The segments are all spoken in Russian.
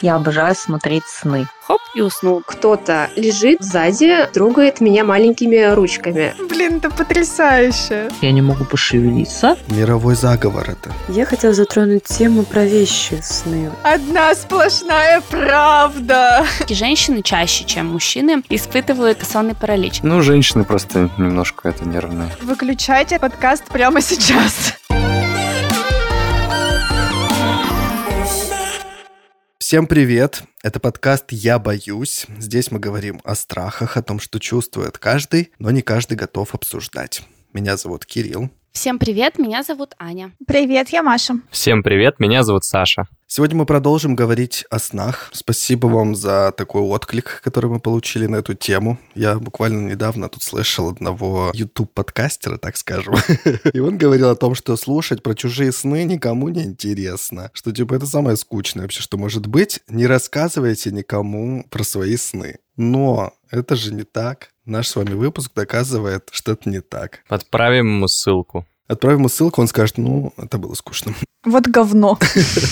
Я обожаю смотреть сны. Хоп, и уснул. Кто-то лежит сзади, трогает меня маленькими ручками. Блин, это потрясающе. Я не могу пошевелиться. Мировой заговор это. Я хотела затронуть тему про вещи сны. Одна сплошная правда. И женщины чаще, чем мужчины, испытывают сонный паралич. Ну, женщины просто немножко это нервные. Выключайте подкаст прямо сейчас. Всем привет! Это подкаст «Я боюсь». Здесь мы говорим о страхах, о том, что чувствует каждый, но не каждый готов обсуждать. Меня зовут Кирилл. Всем привет, меня зовут Аня. Привет, я Маша. Всем привет, меня зовут Саша. Сегодня мы продолжим говорить о снах. Спасибо вам за такой отклик, который мы получили на эту тему. Я буквально недавно тут слышал одного YouTube-подкастера, так скажем. И он говорил о том, что слушать про чужие сны никому не интересно. Что, типа, это самое скучное вообще, что может быть. Не рассказывайте никому про свои сны. Но это же не так. Наш с вами выпуск доказывает, что это не так. Отправим ему ссылку. Отправим ему ссылку, он скажет, ну, это было скучно. Вот говно.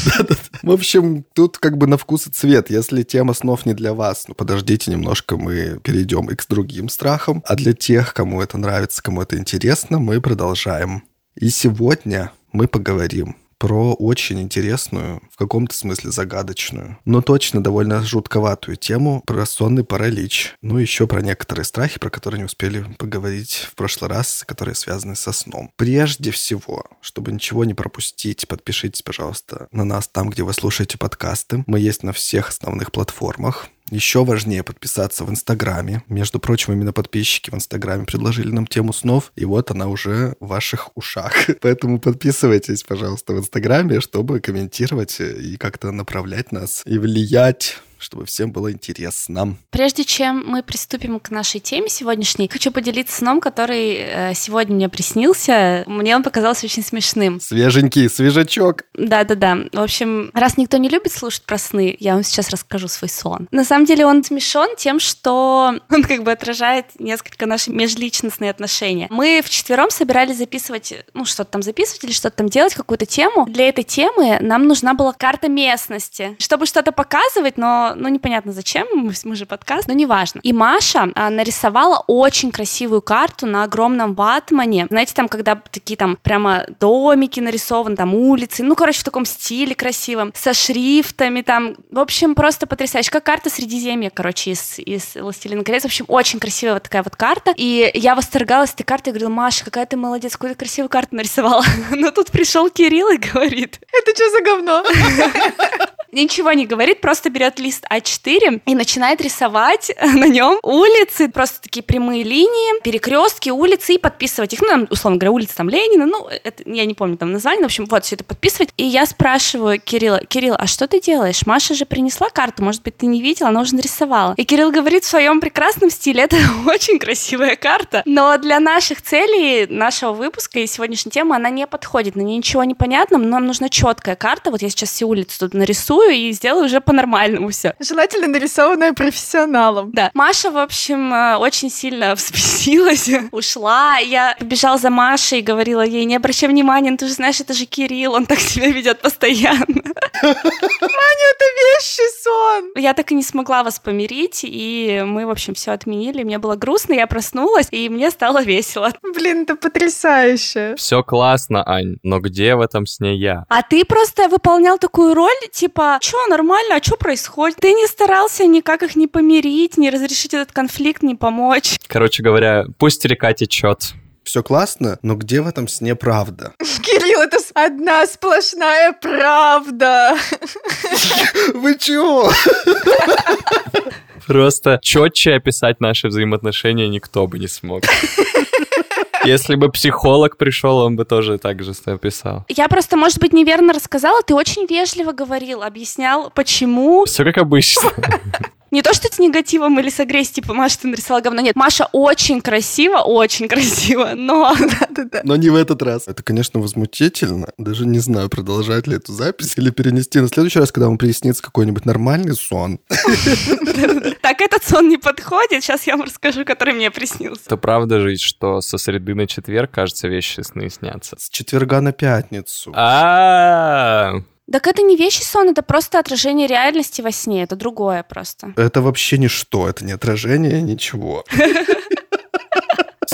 В общем, тут как бы на вкус и цвет. Если тема снов не для вас, ну, подождите немножко, мы перейдем и к другим страхам. А для тех, кому это нравится, кому это интересно, мы продолжаем. И сегодня мы поговорим про очень интересную, в каком-то смысле загадочную, но точно довольно жутковатую тему про сонный паралич. Ну, еще про некоторые страхи, про которые не успели поговорить в прошлый раз, которые связаны со сном. Прежде всего, чтобы ничего не пропустить, подпишитесь, пожалуйста, на нас там, где вы слушаете подкасты. Мы есть на всех основных платформах. Еще важнее подписаться в Инстаграме. Между прочим, именно подписчики в Инстаграме предложили нам тему снов, и вот она уже в ваших ушах. Поэтому подписывайтесь, пожалуйста, в Инстаграме, чтобы комментировать и как-то направлять нас и влиять чтобы всем было интересно. Прежде чем мы приступим к нашей теме сегодняшней, хочу поделиться сном, который э, сегодня мне приснился. Мне он показался очень смешным. Свеженький, свежачок. Да-да-да. В общем, раз никто не любит слушать про сны, я вам сейчас расскажу свой сон. На самом деле он смешон тем, что он как бы отражает несколько наши межличностные отношения. Мы вчетвером собирались записывать, ну, что-то там записывать или что-то там делать, какую-то тему. Для этой темы нам нужна была карта местности, чтобы что-то показывать, но ну, непонятно зачем, мы, же подкаст, но неважно. И Маша а, нарисовала очень красивую карту на огромном ватмане. Знаете, там, когда такие там прямо домики нарисованы, там улицы, ну, короче, в таком стиле красивом, со шрифтами там, в общем, просто потрясающе. Как карта Средиземья, короче, из, из «Властелина колец». В общем, очень красивая вот такая вот карта. И я восторгалась этой картой, и говорила, Маша, какая ты молодец, какую ты красивую карту нарисовала. Но тут пришел Кирилл и говорит... Это что за говно? Ничего не говорит, просто берет лист А4 и начинает рисовать на нем улицы, просто такие прямые линии, перекрестки, улицы и подписывать их. Ну, там, условно говоря, улица там Ленина, ну, это, я не помню там название, в общем, вот все это подписывать. И я спрашиваю Кирилла, Кирилл, а что ты делаешь? Маша же принесла карту, может быть, ты не видела, она уже нарисовала. И Кирилл говорит в своем прекрасном стиле, это очень красивая карта, но для наших целей, нашего выпуска и сегодняшней темы она не подходит, на ней ничего не понятно, нам нужна четкая карта, вот я сейчас все улицы тут нарисую, нарисую и сделаю уже по-нормальному все. Желательно нарисованное профессионалом. Да. Маша, в общем, э, очень сильно взбесилась, ушла. Я побежала за Машей и говорила ей, не обращай внимания, ну ты же знаешь, это же Кирилл, он так себя ведет постоянно. Маня, это вещий сон! Я так и не смогла вас помирить, и мы, в общем, все отменили. Мне было грустно, я проснулась, и мне стало весело. Блин, это потрясающе. Все классно, Ань, но где в этом сне я? А ты просто выполнял такую роль, типа, что нормально, а что происходит? Ты не старался никак их не помирить, не разрешить этот конфликт, не помочь. Короче говоря, пусть река течет. Все классно, но где в этом сне правда? Кирилл, это одна сплошная правда. Вы чего? Просто четче описать наши взаимоотношения никто бы не смог. Если бы психолог пришел, он бы тоже так же описал. Я просто, может быть, неверно рассказала. Ты очень вежливо говорил, объяснял, почему. Все как обычно. Не то, что с негативом или с агрессией, типа, Маша, ты нарисовала говно. Нет, Маша очень красиво, очень красиво, но... Но не в этот раз. Это, конечно, возмутительно. Даже не знаю, продолжать ли эту запись или перенести на следующий раз, когда вам приснится какой-нибудь нормальный сон. Так этот сон не подходит. Сейчас я вам расскажу, который мне приснился. Это правда же, что со среды на четверг, кажется, вещи сны снятся? С четверга на пятницу. А, Так это не вещий сон, это просто отражение реальности во сне, это другое просто. Это вообще ничто, это не отражение ничего.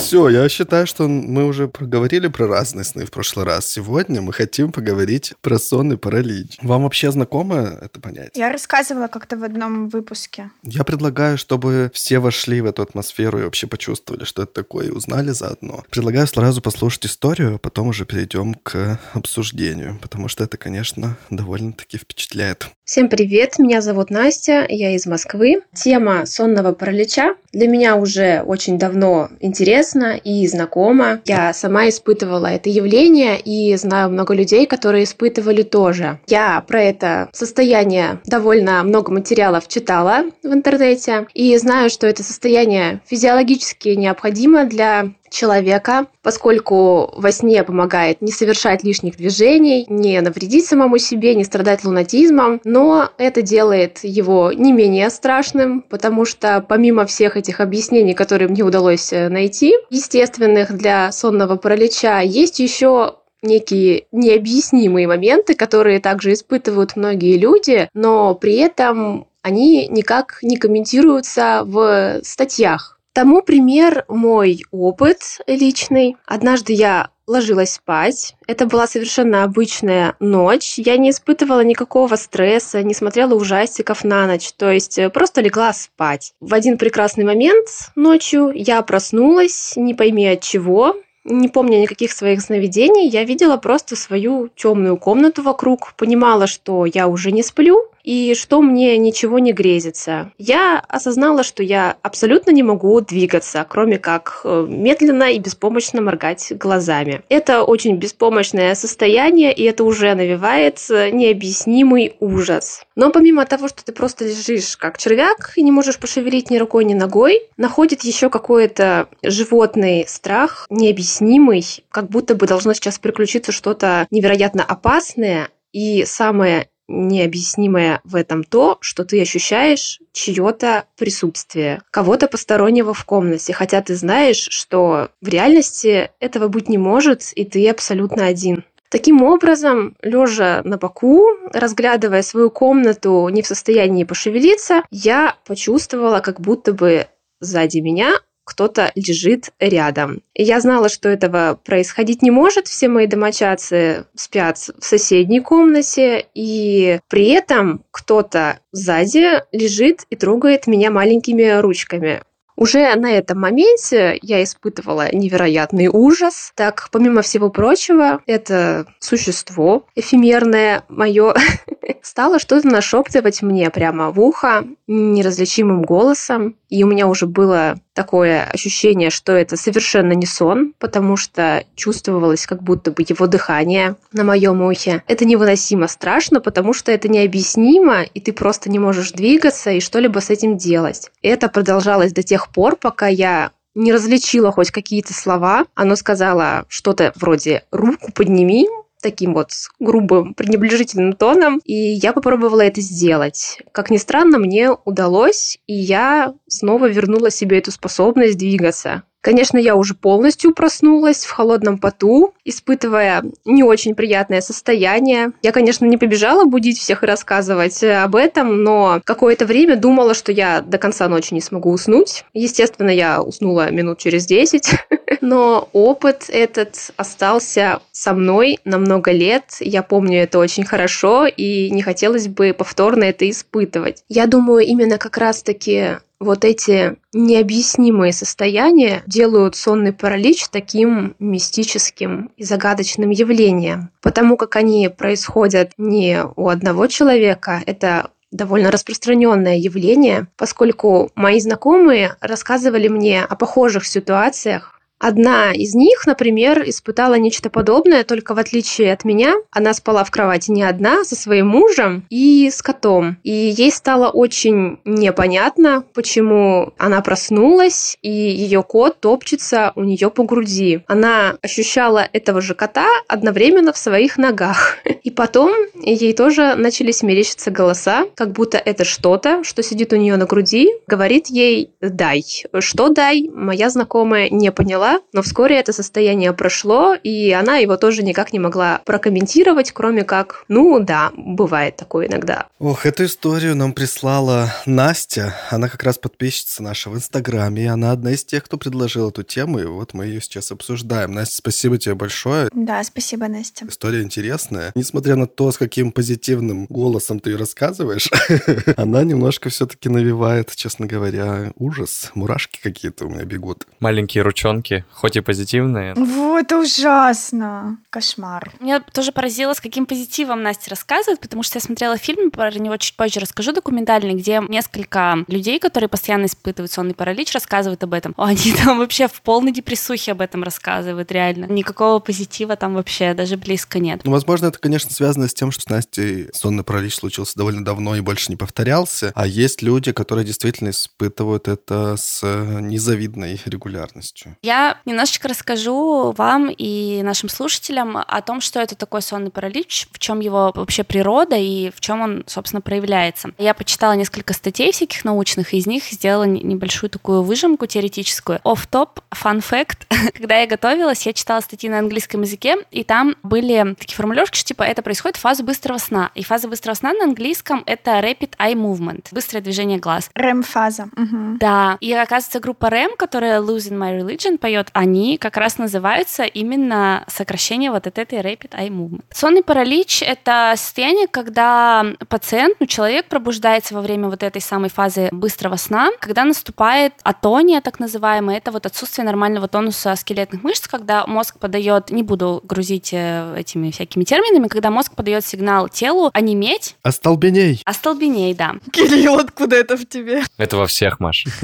Все, я считаю, что мы уже проговорили про разные сны в прошлый раз. Сегодня мы хотим поговорить про сонный паралич. Вам вообще знакомо это понятие? Я рассказывала как-то в одном выпуске. Я предлагаю, чтобы все вошли в эту атмосферу и вообще почувствовали, что это такое, и узнали заодно. Предлагаю сразу послушать историю, а потом уже перейдем к обсуждению, потому что это, конечно, довольно-таки впечатляет. Всем привет, меня зовут Настя, я из Москвы. Тема сонного паралича для меня уже очень давно интересна и знакома. Я сама испытывала это явление и знаю много людей, которые испытывали тоже. Я про это состояние довольно много материалов читала в интернете и знаю, что это состояние физиологически необходимо для человека, поскольку во сне помогает не совершать лишних движений, не навредить самому себе, не страдать лунатизмом, но это делает его не менее страшным, потому что помимо всех этих объяснений, которые мне удалось э, найти, естественных для сонного паралича, есть еще некие необъяснимые моменты, которые также испытывают многие люди, но при этом они никак не комментируются в статьях Тому пример мой опыт личный. Однажды я ложилась спать. Это была совершенно обычная ночь. Я не испытывала никакого стресса, не смотрела ужастиков на ночь. То есть э, просто легла спать. В один прекрасный момент ночью я проснулась, не пойми от чего, не помня никаких своих сновидений, я видела просто свою темную комнату вокруг, понимала, что я уже не сплю, и что мне ничего не грезится. Я осознала, что я абсолютно не могу двигаться, кроме как э, медленно и беспомощно моргать глазами. Это очень беспомощное состояние, и это уже навевает необъяснимый ужас. Но помимо того, что ты просто лежишь как червяк и не можешь пошевелить ни рукой, ни ногой, находит еще какой-то животный страх, необъяснимый, как будто бы должно сейчас приключиться что-то невероятно опасное, и самое необъяснимое в этом то, что ты ощущаешь чье-то присутствие, кого-то постороннего в комнате, хотя ты знаешь, что в реальности этого быть не может, и ты абсолютно один. Таким образом, лежа на боку, разглядывая свою комнату, не в состоянии пошевелиться, я почувствовала, как будто бы сзади меня кто-то лежит рядом. И я знала, что этого происходить не может. Все мои домочадцы спят в соседней комнате, и при этом кто-то сзади лежит и трогает меня маленькими ручками. Уже на этом моменте я испытывала невероятный ужас. Так, помимо всего прочего, это существо эфемерное мое стало что-то нашептывать мне прямо в ухо неразличимым голосом. И у меня уже было такое ощущение, что это совершенно не сон, потому что чувствовалось как будто бы его дыхание на моем ухе. Это невыносимо страшно, потому что это необъяснимо, и ты просто не можешь двигаться и что-либо с этим делать. Это продолжалось до тех пор, пока я не различила хоть какие-то слова. Оно сказала что-то вроде «руку подними», таким вот грубым, пренебрежительным тоном, и я попробовала это сделать. Как ни странно, мне удалось, и я снова вернула себе эту способность двигаться. Конечно, я уже полностью проснулась в холодном поту, испытывая не очень приятное состояние. Я, конечно, не побежала будить всех и рассказывать об этом, но какое-то время думала, что я до конца ночи не смогу уснуть. Естественно, я уснула минут через 10, но опыт этот остался со мной на много лет. Я помню это очень хорошо, и не хотелось бы повторно это испытывать. Я думаю, именно как раз-таки вот эти необъяснимые состояния делают сонный паралич таким мистическим и загадочным явлением, потому как они происходят не у одного человека, это довольно распространенное явление, поскольку мои знакомые рассказывали мне о похожих ситуациях, Одна из них, например, испытала нечто подобное, только в отличие от меня, она спала в кровати не одна, со своим мужем и с котом. И ей стало очень непонятно, почему она проснулась, и ее кот топчется у нее по груди. Она ощущала этого же кота одновременно в своих ногах. И потом ей тоже начали смерещиться голоса, как будто это что-то, что сидит у нее на груди, говорит ей «дай». Что «дай?» моя знакомая не поняла, спала, но вскоре это состояние прошло, и она его тоже никак не могла прокомментировать, кроме как, ну да, бывает такое иногда. Ох, эту историю нам прислала Настя. Она как раз подписчица наша в Инстаграме, и она одна из тех, кто предложил эту тему, и вот мы ее сейчас обсуждаем. Настя, спасибо тебе большое. Да, спасибо, Настя. История интересная. Несмотря на то, с каким позитивным голосом ты ее рассказываешь, она немножко все-таки навевает, честно говоря, ужас. Мурашки какие-то у меня бегут. Маленькие ручонки, хоть и позитивные. Вот ужасно. Кошмар. Меня тоже поразило, с каким позитивом Настя рассказывает, потому что я смотрела фильм, про него чуть позже расскажу, документальный, где несколько людей, которые постоянно испытывают сонный паралич, рассказывают об этом. Они там вообще в полной депрессухе об этом рассказывают, реально. Никакого позитива там вообще даже близко нет. Ну, возможно, это, конечно, связано с тем, что с Настей сонный паралич случился довольно давно и больше не повторялся. А есть люди, которые действительно испытывают это с незавидной регулярностью. Я немножечко расскажу вам и нашим слушателям о том, что это такое сонный паралич, в чем его вообще природа и в чем он, собственно, проявляется. Я почитала несколько статей всяких научных, и из них сделала небольшую такую выжимку теоретическую. Fun fact. Когда я готовилась, я читала статьи на английском языке, и там были такие формулировки, что типа это происходит в фазу быстрого сна. И фаза быстрого сна на английском это rapid eye movement, быстрое движение глаз. РЭМ-фаза. Угу. Да. И оказывается, группа REM, которая Losing My Religion поет, они как раз называются именно сокращение вот от этой rapid eye movement. Сонный паралич — это состояние, когда пациент, ну, человек пробуждается во время вот этой самой фазы быстрого сна, когда наступает атония, так называемая, это вот отсутствие нормального тонуса скелетных мышц, когда мозг подает, не буду грузить э, этими всякими терминами, когда мозг подает сигнал телу онеметь. Остолбеней. Остолбеней, да. Кирилл, откуда это в тебе? Это во всех, Маш.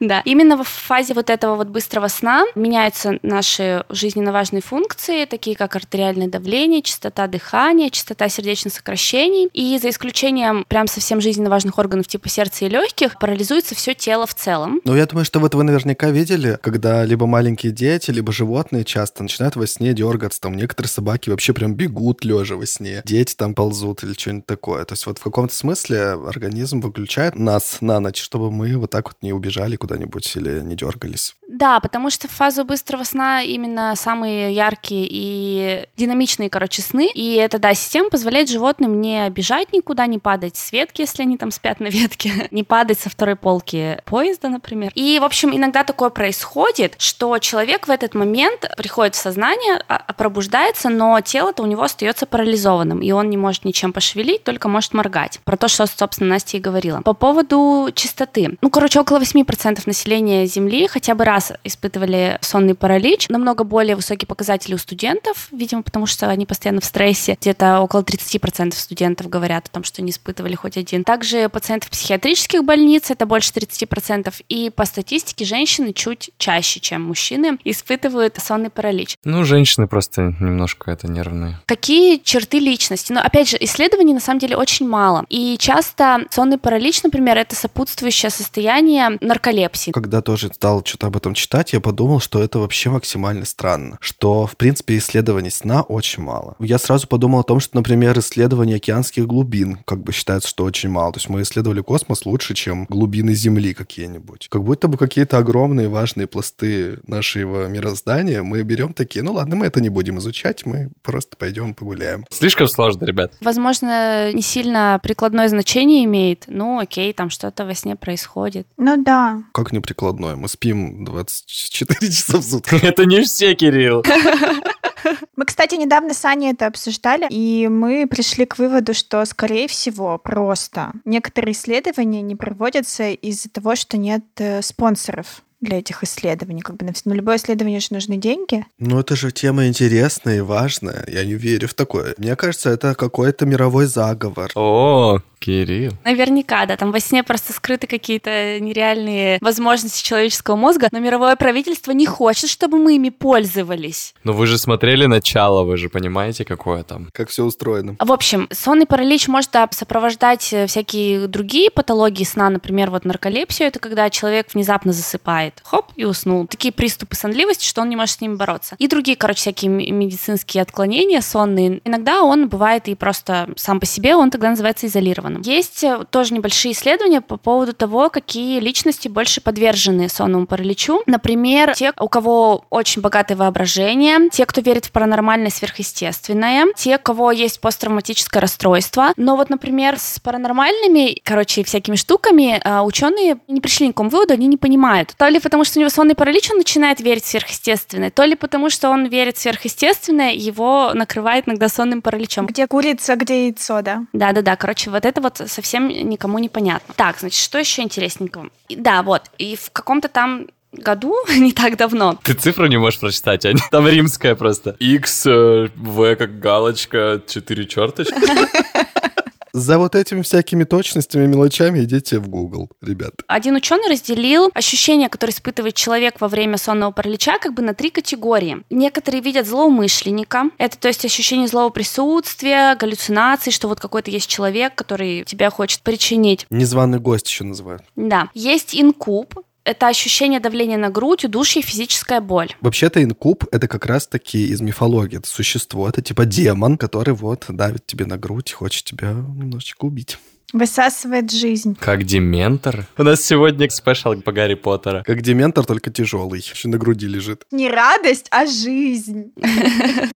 Да. Именно в фазе вот этого вот быстрого сна меняются наши жизненно важные функции, такие как артериальное давление, частота дыхания, частота сердечных сокращений. И за исключением прям совсем жизненно важных органов типа сердца и легких, парализуется все тело в целом. Ну, я думаю, что вот вы наверняка видели, когда либо маленькие дети, либо животные часто начинают во сне дергаться. Там некоторые собаки вообще прям бегут лежа во сне. Дети там ползут или что-нибудь такое. То есть вот в каком-то смысле организм выключает нас на ночь, чтобы мы вот так вот не убежали куда-нибудь или не дергались. Да, потому что в фазу быстрого сна именно самые яркие и динамичные, короче, сны. И это, да, система позволяет животным не бежать никуда, не падать с ветки, если они там спят на ветке, не падать со второй полки поезда, например. И, в общем, иногда такое происходит, что человек в этот момент приходит в сознание, а, пробуждается, но тело-то у него остается парализованным, и он не может ничем пошевелить, только может моргать. Про то, что, собственно, Настя и говорила. По поводу чистоты. Ну, короче, около 8% населения Земли хотя бы раз испытывали сонный паралич. Намного более высокие показатели у студентов, видимо, потому что они постоянно в стрессе. Где-то около 30% студентов говорят о том, что не испытывали хоть один. Также пациентов психиатрических больниц, это больше 30%. И по статистике женщины чуть чаще, чем мужчины, испытывают сонный паралич. Ну, женщины просто немножко это нервные. Какие черты личности? Но, опять же, исследований на самом деле очень мало. И часто сонный паралич, например, это сопутствующее состояние нарколепсии. Когда тоже стал что-то об этом читать, я подумал, что это вообще максимально странно. Что, в принципе, исследований сна очень мало. Я сразу подумал о том, что, например, исследования океанских глубин как бы считается, что очень мало. То есть мы исследовали космос лучше, чем глубины Земли какие-нибудь. Как будто бы какие-то огромные важные пласты нашего мироздания мы берем такие, ну ладно, мы это не будем изучать, мы просто пойдем погуляем. Слишком сложно, ребят. Возможно, не сильно прикладное значение имеет. Ну, окей, там что-то во сне происходит. Ну да. Как не прикладное? Мы спим 24 часа в сутки. Это не все, Кирилл. Мы, кстати, недавно с Аней это обсуждали, и мы пришли к выводу, что, скорее всего, просто некоторые исследования не проводятся из-за того, что нет э, спонсоров для этих исследований. Как бы на, на любое исследование же нужны деньги. Ну, это же тема интересная и важная. Я не верю в такое. Мне кажется, это какой-то мировой заговор. О, Кирилл. Наверняка, да, там во сне просто скрыты какие-то нереальные возможности человеческого мозга, но мировое правительство не хочет, чтобы мы ими пользовались. Но вы же смотрели начало, вы же понимаете, какое там. Как все устроено. В общем, сонный паралич может да, сопровождать э, всякие другие патологии сна, например, вот нарколепсию, это когда человек внезапно засыпает, хоп, и уснул. Такие приступы сонливости, что он не может с ними бороться. И другие, короче, всякие медицинские отклонения сонные. Иногда он бывает и просто сам по себе, он тогда называется изолированным зафиксированным. Есть э, тоже небольшие исследования по поводу того, какие личности больше подвержены сонному параличу. Например, те, у кого очень богатое воображение, те, кто верит в паранормальное сверхъестественное, те, у кого есть посттравматическое расстройство. Но вот, например, с паранормальными, короче, всякими штуками а, ученые не пришли ни к какому выводу, они не понимают. То ли потому, что у него сонный паралич, он начинает верить в сверхъестественное, то ли потому, что он верит в сверхъестественное, его накрывает иногда сонным параличом. Где курица, где яйцо, да? Да-да-да, короче, вот это вот совсем никому не понятно. Так, значит, что еще интересненького? Да, вот, и в каком-то там году, не так давно. Ты цифру не можешь прочитать, Аня? Там римская просто. X, э, V как галочка, 4 черточки. За вот этими всякими точностями, мелочами идите в Google, ребят. Один ученый разделил ощущения, которые испытывает человек во время сонного паралича, как бы на три категории. Некоторые видят злоумышленника. Это, то есть, ощущение злого присутствия, галлюцинации, что вот какой-то есть человек, который тебя хочет причинить. Незваный гость еще называют. Да. Есть инкуб, это ощущение давления на грудь, удушье, физическая боль. Вообще-то инкуб — это как раз-таки из мифологии. Это существо, это типа демон, который вот давит тебе на грудь, хочет тебя немножечко убить. Высасывает жизнь. Как дементор. У нас сегодня спешл по Гарри Поттера. Как дементор, только тяжелый. Еще на груди лежит. Не радость, а жизнь.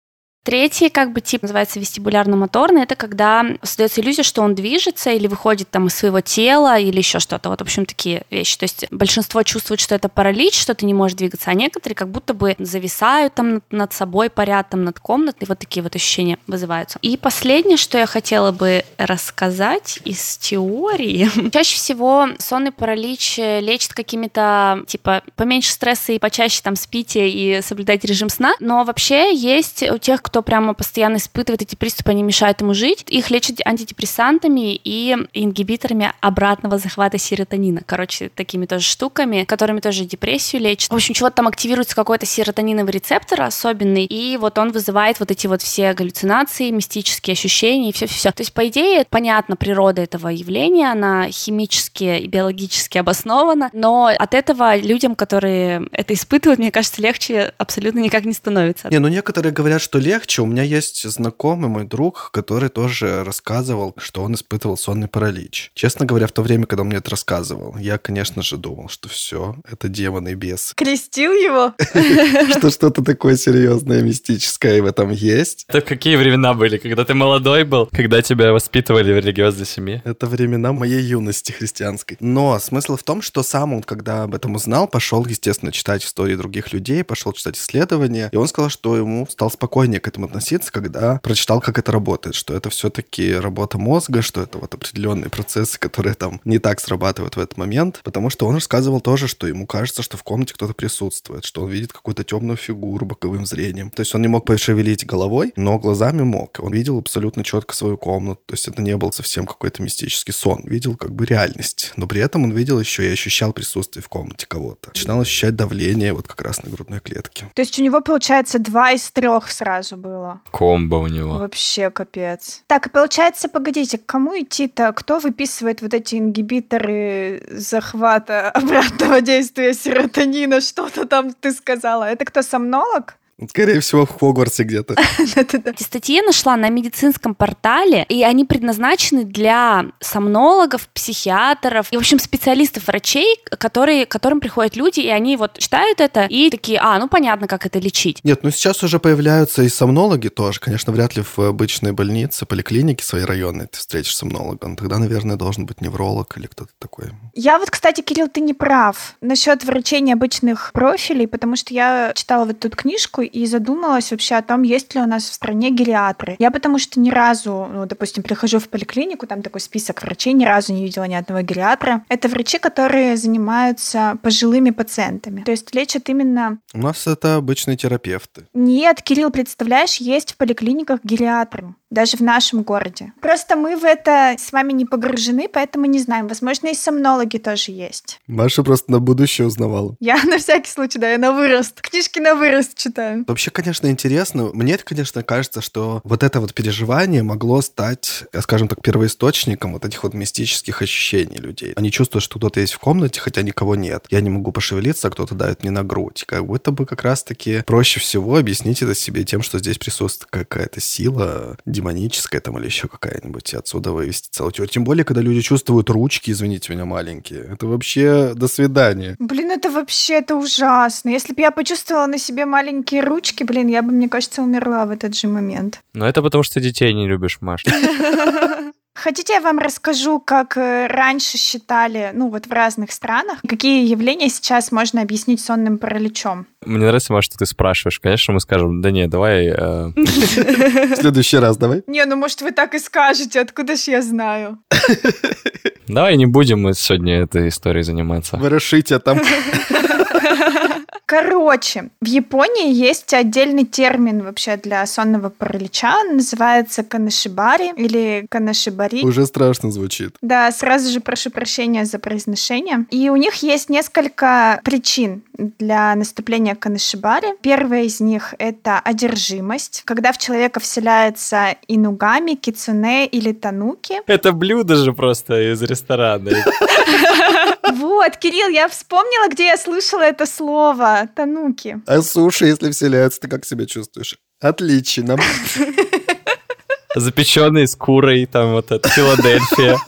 Третий как бы тип называется вестибулярно-моторный. Это когда создается иллюзия, что он движется или выходит там из своего тела или еще что-то. Вот, в общем, такие вещи. То есть большинство чувствует, что это паралич, что ты не можешь двигаться, а некоторые как будто бы зависают там над, собой, парят там над комнатой. Вот такие вот ощущения вызываются. И последнее, что я хотела бы рассказать из теории. Чаще всего сонный паралич лечит какими-то, типа, поменьше стресса и почаще там спите и соблюдайте режим сна. Но вообще есть у тех, кто прямо постоянно испытывает эти приступы, они мешают ему жить. Их лечат антидепрессантами и ингибиторами обратного захвата серотонина. Короче, такими тоже штуками, которыми тоже депрессию лечат. В общем, чего-то там активируется какой-то серотониновый рецептор особенный, и вот он вызывает вот эти вот все галлюцинации, мистические ощущения и все-все-все. То есть, по идее, понятна природа этого явления, она химически и биологически обоснована, но от этого людям, которые это испытывают, мне кажется, легче абсолютно никак не становится. Не, ну некоторые говорят, что легче, легче. У меня есть знакомый мой друг, который тоже рассказывал, что он испытывал сонный паралич. Честно говоря, в то время, когда он мне это рассказывал, я, конечно же, думал, что все, это демон и бес. Крестил его? Что что-то такое серьезное, мистическое в этом есть. Это какие времена были? Когда ты молодой был? Когда тебя воспитывали в религиозной семье? Это времена моей юности христианской. Но смысл в том, что сам он, когда об этом узнал, пошел, естественно, читать истории других людей, пошел читать исследования, и он сказал, что ему стал спокойнее к этому относиться, когда прочитал, как это работает, что это все-таки работа мозга, что это вот определенные процессы, которые там не так срабатывают в этот момент, потому что он рассказывал тоже, что ему кажется, что в комнате кто-то присутствует, что он видит какую-то темную фигуру боковым зрением. То есть он не мог пошевелить головой, но глазами мог. Он видел абсолютно четко свою комнату, то есть это не был совсем какой-то мистический сон, видел как бы реальность. Но при этом он видел еще и ощущал присутствие в комнате кого-то. Начинал ощущать давление вот как раз на грудной клетке. То есть у него, получается, два из трех сразу было. Комбо у него. Вообще капец. Так, и получается, погодите, к кому идти-то? Кто выписывает вот эти ингибиторы захвата обратного действия серотонина? Что-то там ты сказала. Это кто, сомнолог? Скорее всего, в Хогвартсе где-то. Эти статьи я нашла на медицинском портале, и они предназначены для сомнологов, психиатров и, в общем, специалистов, врачей, которые, к которым приходят люди, и они вот читают это и такие, а, ну понятно, как это лечить. Нет, ну сейчас уже появляются и сомнологи тоже. Конечно, вряд ли в обычной больнице, поликлинике своей районной ты встретишь сомнолога. Но тогда, наверное, должен быть невролог или кто-то такой. Я вот, кстати, Кирилл, ты не прав насчет врачей необычных профилей, потому что я читала вот тут книжку, и задумалась вообще о том, есть ли у нас в стране гериатры. Я потому что ни разу, ну, допустим, прихожу в поликлинику, там такой список врачей, ни разу не видела ни одного гериатра. Это врачи, которые занимаются пожилыми пациентами. То есть лечат именно... У нас это обычные терапевты. Нет, Кирилл, представляешь, есть в поликлиниках гериатры даже в нашем городе. Просто мы в это с вами не погружены, поэтому не знаем. Возможно, и сомнологи тоже есть. Маша просто на будущее узнавала. Я на всякий случай, да, я на вырост. Книжки на вырост читаю. Вообще, конечно, интересно. Мне, конечно, кажется, что вот это вот переживание могло стать, скажем так, первоисточником вот этих вот мистических ощущений людей. Они чувствуют, что кто-то есть в комнате, хотя никого нет. Я не могу пошевелиться, а кто-то давит мне на грудь. Как будто бы как раз-таки проще всего объяснить это себе тем, что здесь присутствует какая-то сила, демоническая там или еще какая-нибудь, и отсюда вывести целую теорию. Тем более, когда люди чувствуют ручки, извините меня, маленькие. Это вообще до свидания. Блин, это вообще это ужасно. Если бы я почувствовала на себе маленькие ручки, блин, я бы, мне кажется, умерла в этот же момент. Но это потому, что детей не любишь, Маш. Хотите, я вам расскажу, как э, раньше считали, ну вот в разных странах, какие явления сейчас можно объяснить сонным параличом? Мне нравится, Маш, что ты спрашиваешь. Конечно, мы скажем, да не, давай... э, В следующий раз давай. Не, ну может вы так и скажете, откуда ж я знаю? Давай не будем мы сегодня этой историей заниматься. Ворошите там. Короче, в Японии есть отдельный термин вообще для сонного паралича. Он называется канашибари или канашибари. Уже страшно звучит. Да, сразу же прошу прощения за произношение. И у них есть несколько причин для наступления канашибари. Первая из них — это одержимость, когда в человека вселяется инугами, кицуне или тануки. Это блюдо же просто из ресторана. Вот, Кирилл, я вспомнила, где я слышала это слово. Тануки. А суши, если вселяются, ты как себя чувствуешь? Отлично. Запеченный с курой, там вот это, Филадельфия.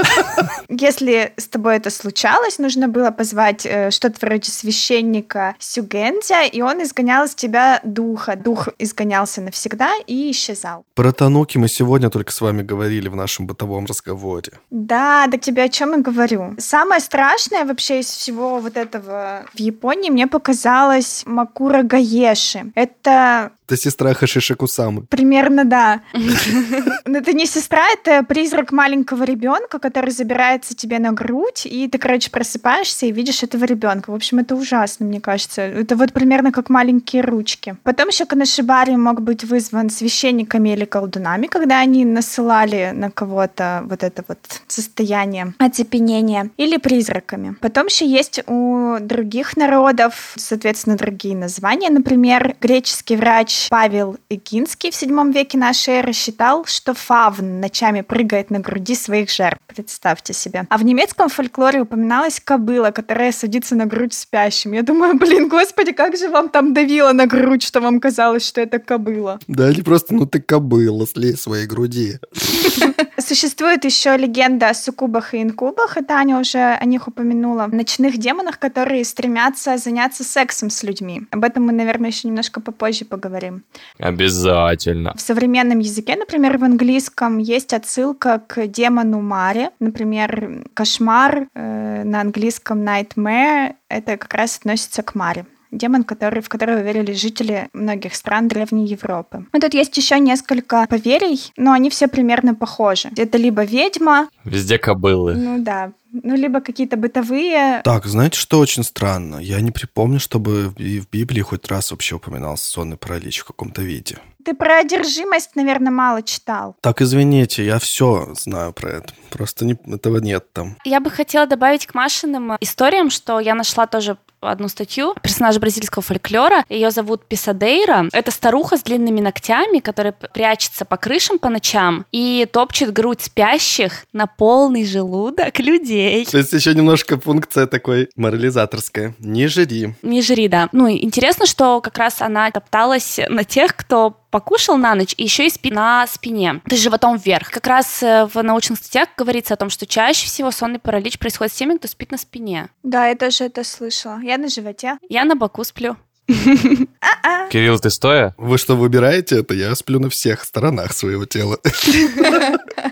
Если с тобой это случалось, нужно было позвать э, что-то вроде священника Сюгензя, и он изгонял из тебя духа. Дух изгонялся навсегда и исчезал. Про Тануки мы сегодня только с вами говорили в нашем бытовом разговоре. Да, да тебе о чем и говорю. Самое страшное вообще из всего вот этого в Японии мне показалось Макура Гаеши. Это Это сестра Хашиши Кусамы. Примерно, да. Но это не сестра, это призрак маленького ребенка, который забирается тебе на грудь, и ты, короче, просыпаешься и видишь этого ребенка. В общем, это ужасно, мне кажется. Это вот примерно как маленькие ручки. Потом еще канашибари мог быть вызван священниками или колдунами, когда они насылали на кого-то вот это вот состояние оцепенения, или призраками. Потом еще есть у других народов, соответственно, другие названия. Например, греческий врач Павел Игинский в VII веке нашей эры считал, что фавн ночами прыгает на груди своих жертв. Представьте себе. А в немецком фольклоре упоминалась кобыла, которая садится на грудь спящим. Я думаю, блин, господи, как же вам там давило на грудь, что вам казалось, что это кобыла. Да, или просто, ну ты кобыла, слей своей груди. Существует еще легенда о суккубах и инкубах, и Таня уже о них упомянула. Ночных демонах, которые стремятся заняться сексом с людьми. Об этом мы, наверное, еще немножко попозже поговорим. Обязательно. В современном языке, например, в английском, есть отсылка к демону Маре. Например, кошмар э, на английском nightmare — это как раз относится к Маре демон, который, в которого верили жители многих стран Древней Европы. И тут есть еще несколько поверий, но они все примерно похожи. Это либо ведьма, Везде кобылы. ну да, ну либо какие-то бытовые. Так, знаете, что очень странно? Я не припомню, чтобы в Би- в Библии хоть раз вообще упоминался сонный паралич в каком-то виде. Ты про одержимость, наверное, мало читал. Так, извините, я все знаю про это. Просто не- этого нет там. Я бы хотела добавить к Машиным историям, что я нашла тоже одну статью персонажа бразильского фольклора. Ее зовут Писадейра. Это старуха с длинными ногтями, которая прячется по крышам по ночам и топчет грудь спящих на полный желудок людей. То есть еще немножко функция такой морализаторская. Не жри. Не жри, да. Ну, и интересно, что как раз она топталась на тех, кто покушал на ночь и еще и спит на спине, то есть животом вверх. Как раз э, в научных статьях говорится о том, что чаще всего сонный паралич происходит с теми, кто спит на спине. Да, я тоже это слышала. Я на животе. Я на боку сплю. Кирилл, ты стоя? Вы что, выбираете это? Я сплю на всех сторонах своего тела.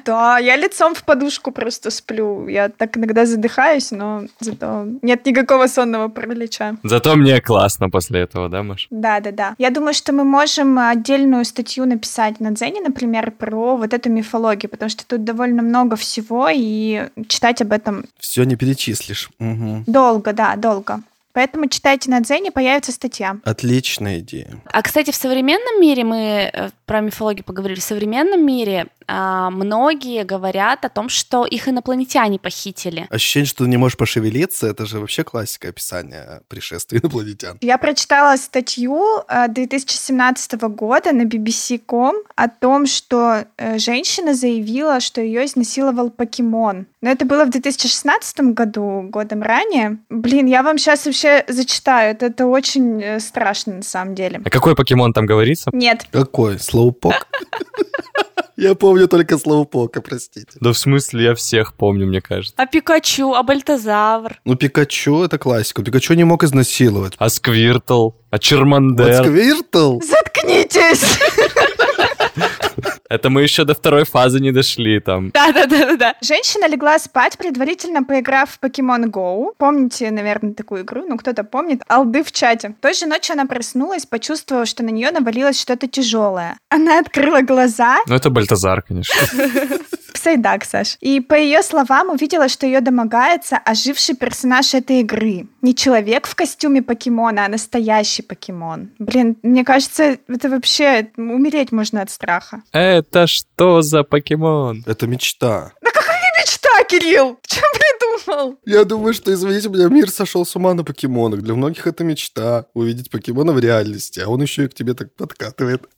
Да, я лицом в подушку просто сплю. Я так иногда задыхаюсь, но зато нет никакого сонного паралича. Зато мне классно после этого, да, Маш? Да, да, да. Я думаю, что мы можем отдельную статью написать на Дзене, например, про вот эту мифологию, потому что тут довольно много всего, и читать об этом Все не перечислишь. Мгм. долго, да, долго. Поэтому читайте на Дзене, появится статья. Отличная идея. А, кстати, в современном мире, мы э, про мифологию поговорили, в современном мире многие говорят о том, что их инопланетяне похитили. Ощущение, что ты не можешь пошевелиться, это же вообще классика описания пришествия инопланетян. Я прочитала статью э, 2017 года на BBC.com о том, что э, женщина заявила, что ее изнасиловал покемон. Но это было в 2016 году, годом ранее. Блин, я вам сейчас вообще зачитаю. Это, это очень э, страшно на самом деле. А какой покемон там говорится? Нет, Какой? Слоупок? Я помню только Слоупока, простите. Да в смысле, я всех помню, мне кажется. А Пикачу, а Бальтазавр. Ну, Пикачу — это классика. Пикачу не мог изнасиловать. А Сквиртл, а Вот Чермандер. Сквиртл? Заткнитесь! Это мы еще до второй фазы не дошли там. Да-да-да-да. Женщина легла спать, предварительно поиграв в Pokemon Go. Помните, наверное, такую игру? Ну, кто-то помнит. Алды в чате. Той же ночью она проснулась, почувствовала, что на нее навалилось что-то тяжелое. Она открыла глаза. Ну, это Бальтазар, конечно. Псайдак, Саш. И по ее словам увидела, что ее домогается оживший персонаж этой игры. Не человек в костюме покемона, а настоящий покемон. Блин, мне кажется, это вообще умереть можно от страха. Это что за покемон? Это мечта. Мечта, Кирилл! Что придумал? Я думаю, что, извините меня, мир сошел с ума на покемонах. Для многих это мечта — увидеть покемона в реальности, а он еще и к тебе так подкатывает.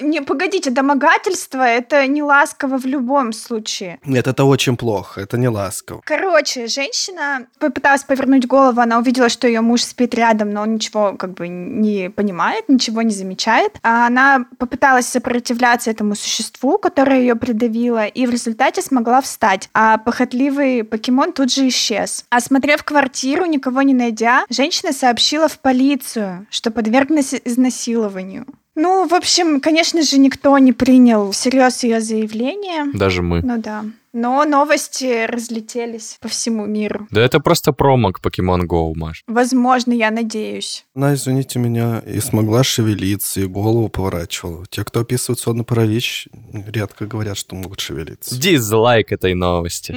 Не, погодите, домогательство — это не ласково в любом случае. Нет, это очень плохо, это не ласково. Короче, женщина попыталась повернуть голову, она увидела, что ее муж спит рядом, но он ничего как бы не понимает, ничего не замечает. А она попыталась сопротивляться этому существу, которое ее придавило, и в результате смогла встать. А похотливый покемон тут же исчез. Осмотрев квартиру, никого не найдя, женщина сообщила в полицию, что подверглась изнасилованию. Ну, в общем, конечно же, никто не принял всерьез ее заявление. Даже мы. Ну да. Но новости разлетелись по всему миру. Да это просто промо к Pokemon Go, Маш. Возможно, я надеюсь. Она, извините меня, и смогла шевелиться, и голову поворачивала. Те, кто описывает сонный паралич, редко говорят, что могут шевелиться. Дизлайк этой новости.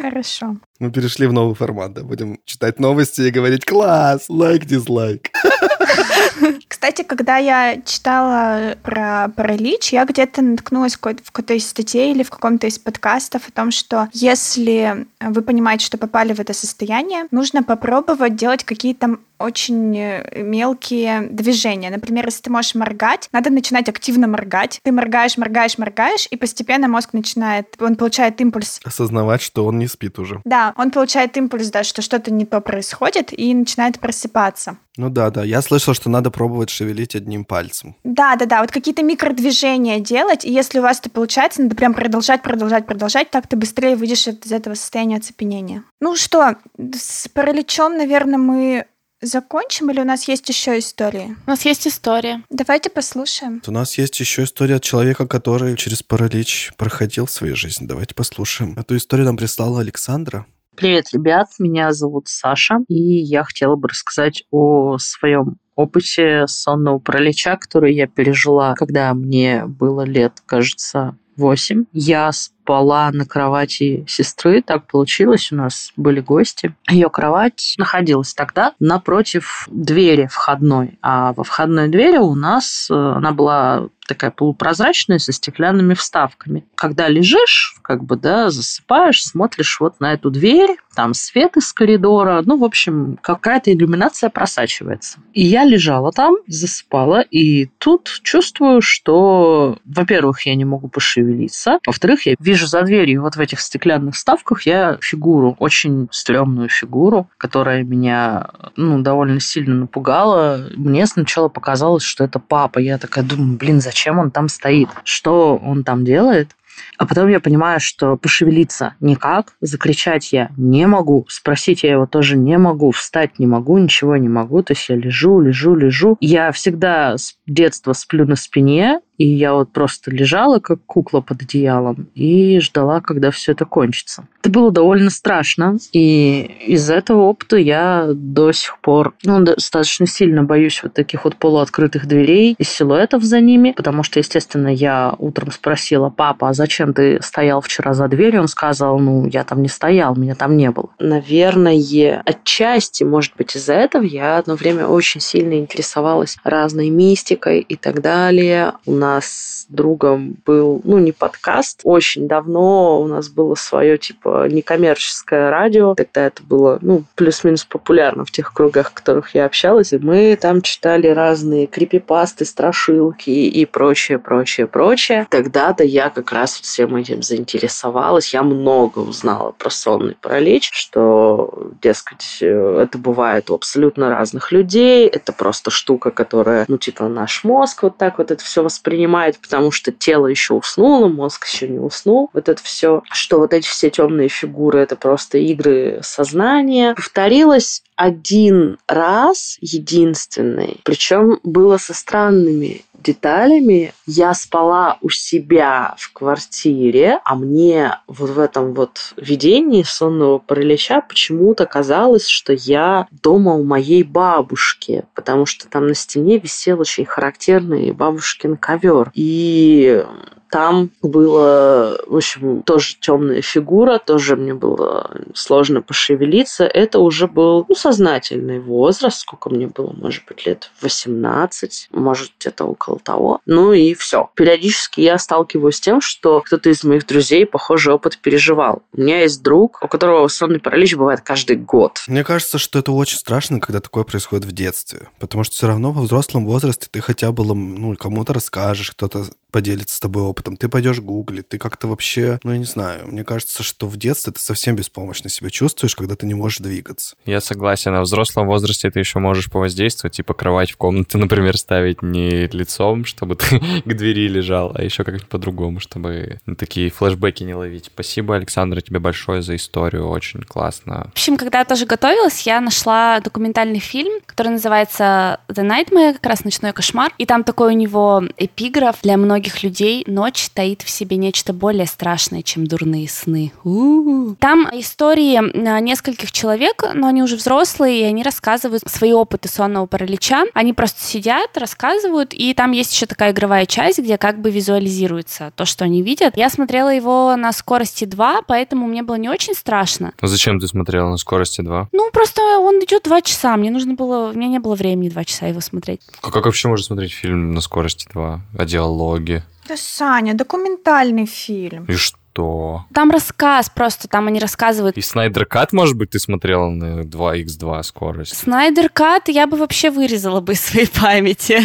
Хорошо. Мы перешли в новый формат, да? Будем читать новости и говорить «Класс! Лайк-дизлайк!» Кстати, когда я читала про паралич, я где-то наткнулась в какой-то из статей или в каком-то из подкастов о том, что если вы понимаете, что попали в это состояние, нужно попробовать делать какие-то очень э, мелкие движения. Например, если ты можешь моргать, надо начинать активно моргать. Ты моргаешь, моргаешь, моргаешь, и постепенно мозг начинает, он получает импульс. Осознавать, что он не спит уже. Да, он получает импульс, да, что что-то не то происходит, и начинает просыпаться. Ну да, да. Я слышал, что надо пробовать шевелить одним пальцем. Да, да, да, вот какие-то микродвижения делать, и если у вас это получается, надо прям продолжать, продолжать, продолжать, так ты быстрее выйдешь из этого состояния оцепенения. Ну что, с параличом, наверное, мы закончим, или у нас есть еще истории? У нас есть история. Давайте послушаем. У нас есть еще история от человека, который через паралич проходил в своей жизни. Давайте послушаем. Эту историю нам прислала Александра. Привет, ребят, меня зовут Саша, и я хотела бы рассказать о своем опыте сонного паралича, который я пережила, когда мне было лет, кажется, 8. Я спала на кровати сестры, так получилось, у нас были гости. Ее кровать находилась тогда напротив двери входной, а во входной двери у нас э, она была такая полупрозрачная со стеклянными вставками. Когда лежишь, как бы, да, засыпаешь, смотришь вот на эту дверь, там свет из коридора, ну, в общем, какая-то иллюминация просачивается. И я лежала там, засыпала, и тут чувствую, что, во-первых, я не могу пошевелиться, во-вторых, я вижу за дверью вот в этих стеклянных вставках я фигуру, очень стрёмную фигуру, которая меня, ну, довольно сильно напугала. Мне сначала показалось, что это папа. Я такая думаю, блин, зачем он там стоит? Что он там делает? А потом я понимаю, что пошевелиться никак, закричать я не могу, спросить я его тоже не могу, встать не могу, ничего не могу. То есть я лежу, лежу, лежу. Я всегда с детства сплю на спине, и я вот просто лежала, как кукла под одеялом, и ждала, когда все это кончится. Это было довольно страшно, и из этого опыта я до сих пор ну, достаточно сильно боюсь вот таких вот полуоткрытых дверей и силуэтов за ними, потому что, естественно, я утром спросила папа, а зачем ты стоял вчера за дверью? Он сказал, ну, я там не стоял, меня там не было. Наверное, отчасти, может быть, из-за этого я одно время очень сильно интересовалась разной мистикой и так далее. У нас с другом был, ну, не подкаст, очень давно у нас было свое, типа, некоммерческое радио. Тогда это было, ну, плюс-минус популярно в тех кругах, в которых я общалась. И мы там читали разные крипипасты, страшилки и прочее, прочее, прочее. Тогда-то я как раз всем этим заинтересовалась. Я много узнала про сонный паралич, что, дескать, это бывает у абсолютно разных людей. Это просто штука, которая, ну, типа, наш мозг вот так вот это все воспринимает воспринимает, потому что тело еще уснуло, мозг еще не уснул. Вот это все, что вот эти все темные фигуры, это просто игры сознания. Повторилось один раз, единственный, причем было со странными деталями. Я спала у себя в квартире, а мне вот в этом вот видении сонного паралича почему-то казалось, что я дома у моей бабушки, потому что там на стене висел очень характерный бабушкин ковер. И там было, в общем, тоже темная фигура, тоже мне было сложно пошевелиться. Это уже был ну, сознательный возраст, сколько мне было, может быть, лет 18, может, где-то около того. Ну и все. Периодически я сталкиваюсь с тем, что кто-то из моих друзей похожий опыт переживал. У меня есть друг, у которого сонный паралич бывает каждый год. Мне кажется, что это очень страшно, когда такое происходит в детстве. Потому что все равно во взрослом возрасте ты хотя бы ну, кому-то расскажешь, кто-то поделится с тобой опытом, ты пойдешь гуглить, ты как-то вообще, ну, я не знаю, мне кажется, что в детстве ты совсем беспомощно себя чувствуешь, когда ты не можешь двигаться. Я согласен, а в взрослом возрасте ты еще можешь повоздействовать, типа кровать в комнате, например, ставить не лицом, чтобы ты к двери лежал, а еще как-нибудь по-другому, чтобы такие флешбеки не ловить. Спасибо, Александра, тебе большое за историю, очень классно. В общем, когда я тоже готовилась, я нашла документальный фильм, который называется The Nightmare, как раз «Ночной кошмар», и там такой у него эпиграф для многих многих людей ночь таит в себе нечто более страшное, чем дурные сны. У-у-у. Там истории а, нескольких человек, но они уже взрослые, и они рассказывают свои опыты сонного паралича. Они просто сидят, рассказывают, и там есть еще такая игровая часть, где как бы визуализируется то, что они видят. Я смотрела его на скорости 2, поэтому мне было не очень страшно. А зачем ты смотрела на скорости 2? Ну, просто он идет 2 часа. Мне нужно было... У меня не было времени 2 часа его смотреть. А как вообще можно смотреть фильм на скорости 2? О диалоге? Да, Саня, документальный фильм. И что? Там рассказ просто, там они рассказывают. И Снайдер Кат, может быть, ты смотрела на 2х2 скорость? Снайдер Кат я бы вообще вырезала бы из своей памяти.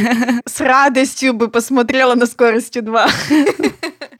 С радостью бы посмотрела на скорости 2.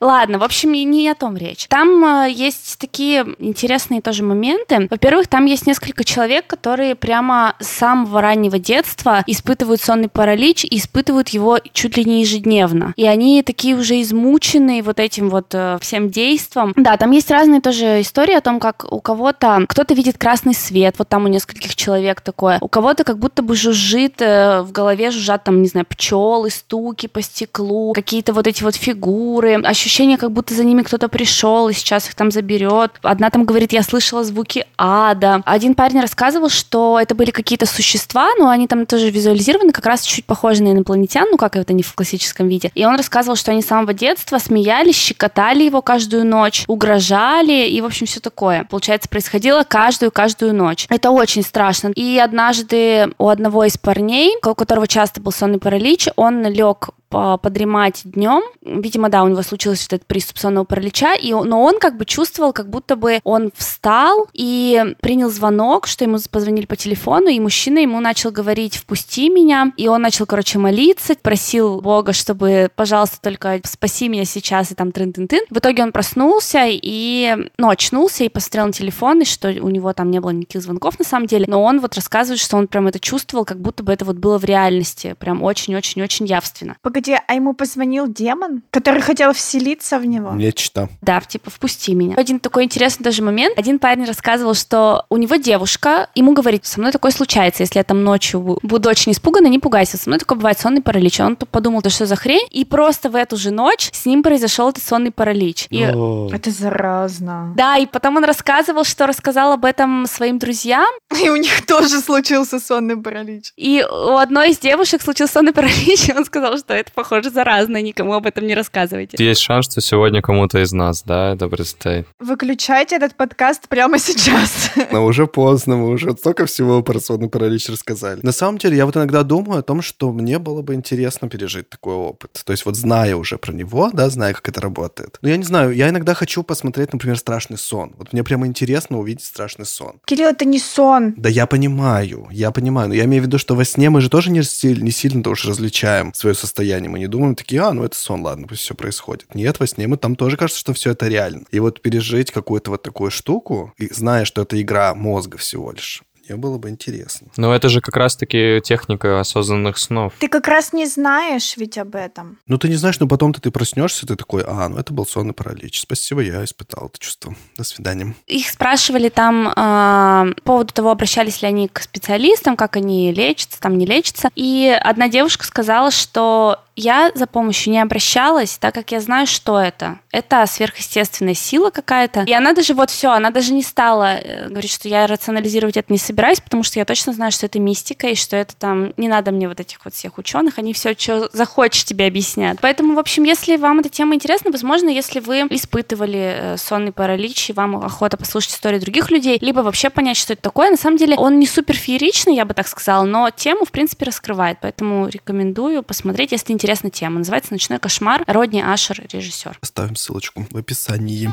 Ладно, в общем, не о том речь. Там э, есть такие интересные тоже моменты. Во-первых, там есть несколько человек, которые прямо с самого раннего детства испытывают сонный паралич и испытывают его чуть ли не ежедневно. И они такие уже измученные вот этим вот э, всем действом. Да, там есть разные тоже истории о том, как у кого-то кто-то видит красный свет, вот там у нескольких человек такое. У кого-то как будто бы жужжит э, в голове жужжат там, не знаю, пчелы, стуки по стеклу, какие-то вот эти вот фигуры, ощущения ощущение, как будто за ними кто-то пришел и сейчас их там заберет. Одна там говорит, я слышала звуки ада. Один парень рассказывал, что это были какие-то существа, но они там тоже визуализированы, как раз чуть похожи на инопланетян, ну как это не в классическом виде. И он рассказывал, что они с самого детства смеялись, щекотали его каждую ночь, угрожали и, в общем, все такое. Получается, происходило каждую-каждую ночь. Это очень страшно. И однажды у одного из парней, у которого часто был сонный паралич, он лег подремать днем. Видимо, да, у него случился этот приступ сонного паралича, и, но он как бы чувствовал, как будто бы он встал и принял звонок, что ему позвонили по телефону, и мужчина ему начал говорить «впусти меня», и он начал, короче, молиться, просил Бога, чтобы, пожалуйста, только спаси меня сейчас, и там трын-тын-тын. В итоге он проснулся и, ну, очнулся и посмотрел на телефон, и что у него там не было никаких звонков на самом деле, но он вот рассказывает, что он прям это чувствовал, как будто бы это вот было в реальности, прям очень-очень-очень явственно. Погоди, Погоди, а ему позвонил демон, который хотел вселиться в него? Нечто. Да, типа, впусти меня. Один такой интересный даже момент. Один парень рассказывал, что у него девушка, ему говорит, со мной такое случается, если я там ночью буду очень испугана, не пугайся, со мной такое бывает сонный паралич. Он подумал, да что за хрень? И просто в эту же ночь с ним произошел этот сонный паралич. И... Это заразно. Да, и потом он рассказывал, что рассказал об этом своим друзьям. И у них тоже случился сонный паралич. И у одной из девушек случился сонный паралич, и он сказал, что это похоже, заразно, никому об этом не рассказывайте. Есть шанс, что сегодня кому-то из нас, да, это предстоит. Выключайте этот подкаст прямо сейчас. Но уже поздно, мы уже столько всего про сонный паралич рассказали. На самом деле, я вот иногда думаю о том, что мне было бы интересно пережить такой опыт. То есть вот зная уже про него, да, зная, как это работает. Но я не знаю, я иногда хочу посмотреть, например, страшный сон. Вот мне прямо интересно увидеть страшный сон. Кирилл, это не сон. Да я понимаю, я понимаю. Но я имею в виду, что во сне мы же тоже не, не сильно-то уж различаем свое состояние состоянии. Мы не думаем такие, а, ну это сон, ладно, пусть все происходит. Нет, во сне мы там тоже кажется, что все это реально. И вот пережить какую-то вот такую штуку, и зная, что это игра мозга всего лишь, Мне было бы интересно. Но это же как раз-таки техника осознанных снов. Ты как раз не знаешь ведь об этом. Ну, ты не знаешь, но потом-то ты проснешься, ты такой, а, ну это был сонный паралич. Спасибо, я испытал это чувство. До свидания. Их спрашивали там э, по поводу того, обращались ли они к специалистам, как они лечатся, там не лечатся. И одна девушка сказала, что я за помощью не обращалась, так как я знаю, что это. Это сверхъестественная сила какая-то. И она даже вот все, она даже не стала э, говорить, что я рационализировать это не собираюсь, потому что я точно знаю, что это мистика, и что это там не надо мне вот этих вот всех ученых, они все, что захочешь, тебе объяснят. Поэтому, в общем, если вам эта тема интересна, возможно, если вы испытывали э, сонный паралич, и вам охота послушать истории других людей, либо вообще понять, что это такое, на самом деле он не супер фееричный, я бы так сказала, но тему, в принципе, раскрывает. Поэтому рекомендую посмотреть, если интересна тема. Называется «Ночной кошмар». Родни Ашер, режиссер. Оставим ссылочку в описании.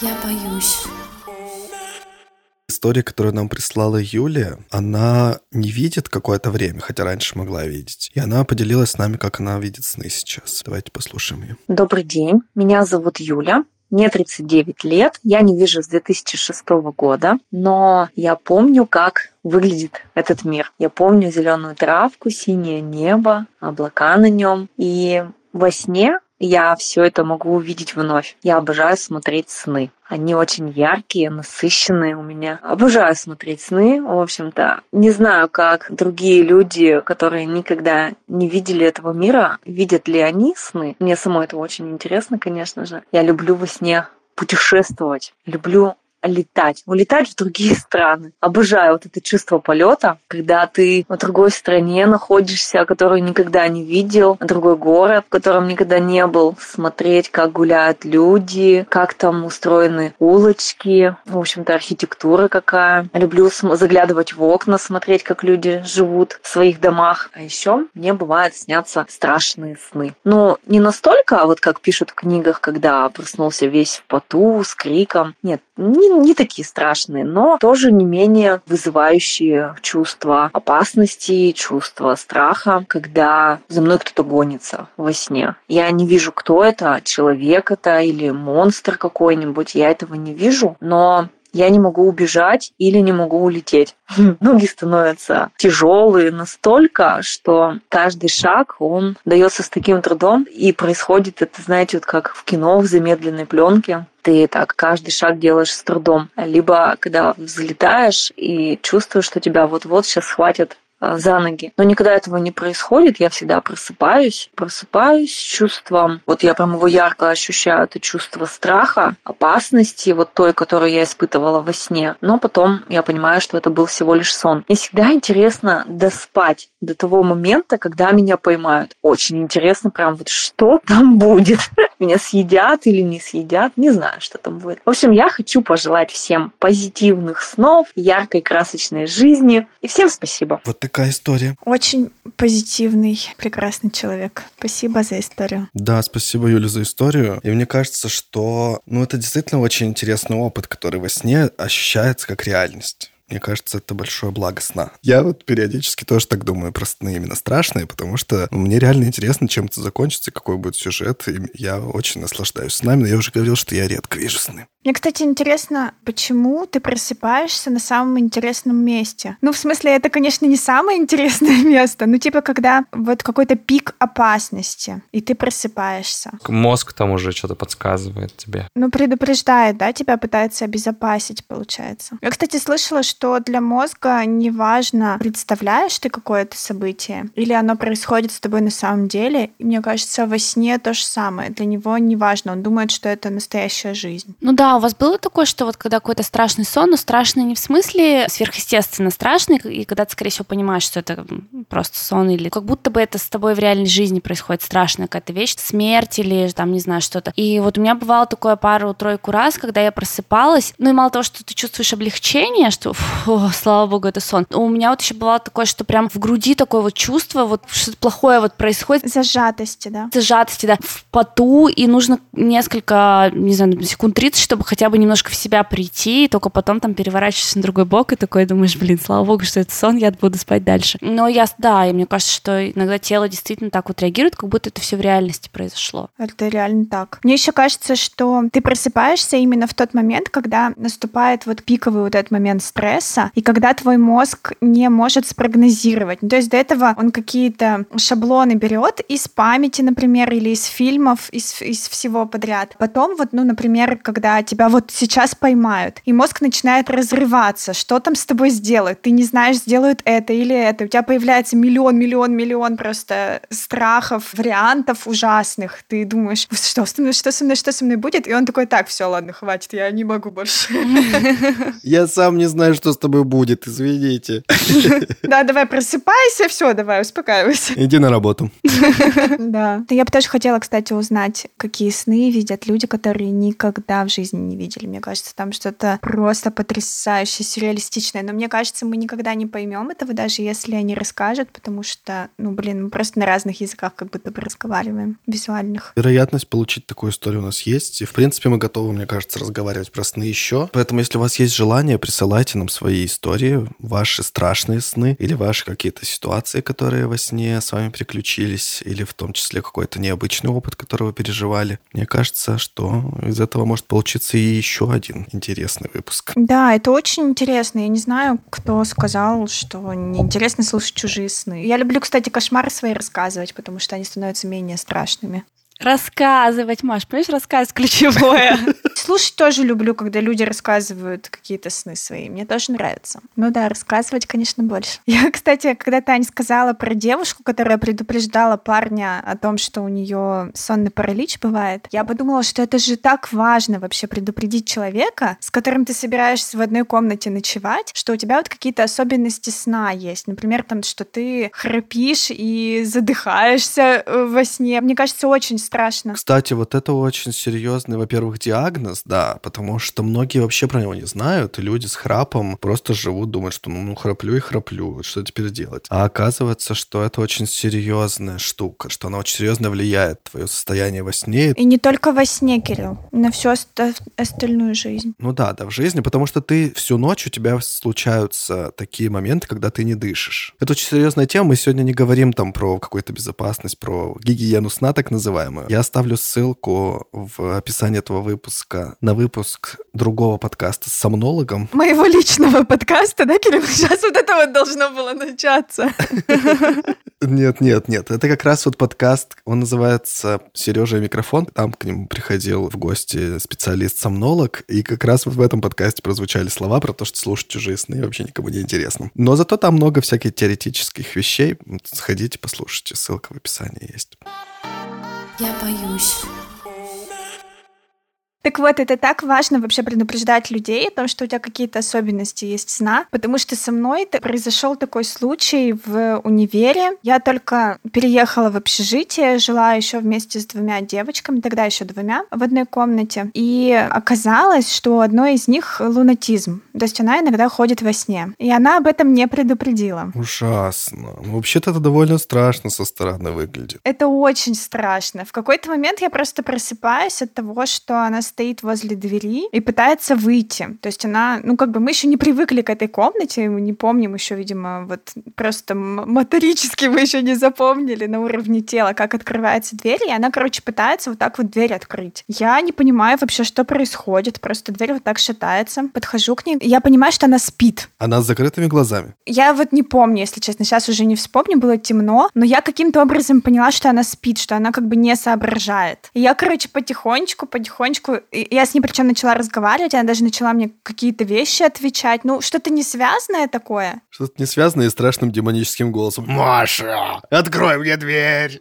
Я боюсь. История, которую нам прислала Юлия, она не видит какое-то время, хотя раньше могла видеть. И она поделилась с нами, как она видит сны сейчас. Давайте послушаем ее. Добрый день, меня зовут Юля. Мне 39 лет, я не вижу с 2006 года, но я помню, как выглядит этот мир. Я помню зеленую травку, синее небо, облака на нем. И во сне я все это могу увидеть вновь. Я обожаю смотреть сны. Они очень яркие, насыщенные у меня. Обожаю смотреть сны, в общем-то. Не знаю, как другие люди, которые никогда не видели этого мира, видят ли они сны. Мне самой это очень интересно, конечно же. Я люблю во сне путешествовать, люблю летать, улетать в другие страны. Обожаю вот это чувство полета, когда ты в другой стране находишься, которую никогда не видел, другой город, в котором никогда не был, смотреть, как гуляют люди, как там устроены улочки, в общем-то, архитектура какая. Люблю заглядывать в окна, смотреть, как люди живут в своих домах. А еще мне бывает снятся страшные сны. Но не настолько, вот как пишут в книгах, когда проснулся весь в поту, с криком. Нет, не не такие страшные, но тоже не менее вызывающие чувство опасности, чувство страха, когда за мной кто-то гонится во сне. Я не вижу, кто это, человек это или монстр какой-нибудь, я этого не вижу, но я не могу убежать или не могу улететь. Ноги становятся тяжелые настолько, что каждый шаг, он дается с таким трудом, и происходит это, знаете, вот как в кино, в замедленной пленке ты так каждый шаг делаешь с трудом. Либо когда взлетаешь и чувствуешь, что тебя вот-вот сейчас схватят за ноги. Но никогда этого не происходит, я всегда просыпаюсь, просыпаюсь с чувством, вот я прям его ярко ощущаю, это чувство страха, опасности, вот той, которую я испытывала во сне. Но потом я понимаю, что это был всего лишь сон. Мне всегда интересно доспать до того момента, когда меня поймают. Очень интересно прям вот что там будет. Меня съедят или не съедят, не знаю, что там будет. В общем, я хочу пожелать всем позитивных снов, яркой красочной жизни. И всем спасибо. Вот такая история. Очень позитивный, прекрасный человек. Спасибо за историю. Да, спасибо, Юля, за историю. И мне кажется, что ну, это действительно очень интересный опыт, который во сне ощущается как реальность. Мне кажется, это большое благо сна. Я вот периодически тоже так думаю про сны именно страшные, потому что мне реально интересно, чем это закончится, какой будет сюжет. И я очень наслаждаюсь снами, но я уже говорил, что я редко вижу сны. Мне, кстати, интересно, почему ты просыпаешься на самом интересном месте? Ну, в смысле, это, конечно, не самое интересное место, но типа, когда вот какой-то пик опасности, и ты просыпаешься. Мозг там уже что-то подсказывает тебе. Ну, предупреждает, да, тебя пытается обезопасить, получается. Я, кстати, слышала, что для мозга неважно, представляешь ты какое-то событие, или оно происходит с тобой на самом деле. И мне кажется, во сне то же самое. Для него неважно, он думает, что это настоящая жизнь. Ну да, у вас было такое, что вот когда какой-то страшный сон, но страшный не в смысле сверхъестественно страшный, и когда ты, скорее всего, понимаешь, что это просто сон, или как будто бы это с тобой в реальной жизни происходит страшная какая-то вещь, смерть или там, не знаю, что-то. И вот у меня бывало такое пару-тройку раз, когда я просыпалась, ну и мало того, что ты чувствуешь облегчение, что, фу, слава богу, это сон. У меня вот еще бывало такое, что прям в груди такое вот чувство, вот что-то плохое вот происходит. Зажатости, да? Зажатости, да. В поту, и нужно несколько, не знаю, секунд 30, чтобы хотя бы немножко в себя прийти, и только потом там переворачиваешься на другой бок и такой думаешь, блин, слава богу, что это сон, я буду спать дальше. Но я, да, и мне кажется, что иногда тело действительно так вот реагирует, как будто это все в реальности произошло. Это реально так. Мне еще кажется, что ты просыпаешься именно в тот момент, когда наступает вот пиковый вот этот момент стресса, стресса, и когда твой мозг не может спрогнозировать. Ну, то есть до этого он какие-то шаблоны берет из памяти, например, или из фильмов, из, из всего подряд. Потом вот, ну, например, когда тебя вот сейчас поймают, и мозг начинает разрываться, что там с тобой сделают, ты не знаешь, сделают это или это, у тебя появляется миллион, миллион, миллион просто страхов, вариантов ужасных, ты думаешь, что со мной, что со мной, что со мной будет, и он такой, так, все, ладно, хватит, я не могу больше. Я сам не знаю, что с тобой будет, извините. Да, давай просыпайся, все, давай, успокаивайся. Иди на работу. Да. Я бы тоже хотела, кстати, узнать, какие сны видят люди, которые никогда в жизни не видели. Мне кажется, там что-то просто потрясающе сюрреалистичное. Но мне кажется, мы никогда не поймем этого, даже если они расскажут, потому что, ну, блин, мы просто на разных языках как будто бы разговариваем, визуальных. Вероятность получить такую историю у нас есть. И, в принципе, мы готовы, мне кажется, разговаривать про сны еще. Поэтому, если у вас есть желание, присылайте нам свои истории, ваши страшные сны или ваши какие-то ситуации, которые во сне с вами приключились, или в том числе какой-то необычный опыт, который вы переживали. Мне кажется, что из этого может получиться и еще один интересный выпуск. Да, это очень интересно. Я не знаю, кто сказал, что неинтересно слушать чужие сны. Я люблю, кстати, кошмары свои рассказывать, потому что они становятся менее страшными. Рассказывать, Маш, понимаешь, рассказ ключевое. Слушать тоже люблю, когда люди рассказывают какие-то сны свои. Мне тоже нравится. Ну да, рассказывать, конечно, больше. Я, кстати, когда Таня сказала про девушку, которая предупреждала парня о том, что у нее сонный паралич бывает, я подумала, что это же так важно вообще предупредить человека, с которым ты собираешься в одной комнате ночевать, что у тебя вот какие-то особенности сна есть. Например, там, что ты храпишь и задыхаешься э, во сне. Мне кажется, очень страшно. Кстати, вот это очень серьезный, во-первых, диагноз, да, потому что многие вообще про него не знают, и люди с храпом просто живут, думают, что ну, ну храплю и храплю, что теперь делать? А оказывается, что это очень серьезная штука, что она очень серьезно влияет на твое состояние во сне. И не только во сне, Кирилл, на всю оста- остальную жизнь. Ну да, да, в жизни, потому что ты всю ночь, у тебя случаются такие моменты, когда ты не дышишь. Это очень серьезная тема, мы сегодня не говорим там про какую-то безопасность, про гигиену сна, так называемую. Я оставлю ссылку в описании этого выпуска на выпуск другого подкаста с сомнологом. Моего личного подкаста, да, Кирилл? Сейчас вот это вот должно было начаться. Нет, нет, нет. Это как раз вот подкаст, он называется «Сережа и микрофон». Там к нему приходил в гости специалист-сомнолог, и как раз вот в этом подкасте прозвучали слова про то, что слушать чужие сны вообще никому не интересно. Но зато там много всяких теоретических вещей. Сходите, послушайте, ссылка в описании есть. Я боюсь. Так вот, это так важно вообще предупреждать людей о том, что у тебя какие-то особенности есть сна, потому что со мной произошел такой случай в универе. Я только переехала в общежитие, жила еще вместе с двумя девочками, тогда еще двумя, в одной комнате. И оказалось, что у одной из них лунатизм. То есть она иногда ходит во сне. И она об этом не предупредила. Ужасно. Ну, вообще-то это довольно страшно со стороны выглядит. Это очень страшно. В какой-то момент я просто просыпаюсь от того, что она стоит возле двери и пытается выйти. То есть она, ну как бы мы еще не привыкли к этой комнате, мы не помним еще, видимо, вот просто моторически мы еще не запомнили на уровне тела, как открывается дверь, и она, короче, пытается вот так вот дверь открыть. Я не понимаю вообще, что происходит, просто дверь вот так шатается. Подхожу к ней, я понимаю, что она спит. Она с закрытыми глазами. Я вот не помню, если честно, сейчас уже не вспомню, было темно, но я каким-то образом поняла, что она спит, что она как бы не соображает. И я, короче, потихонечку, потихонечку я с ней причем начала разговаривать, она даже начала мне какие-то вещи отвечать. Ну, что-то не связанное такое. Что-то не связанное с страшным демоническим голосом. Маша, открой мне дверь!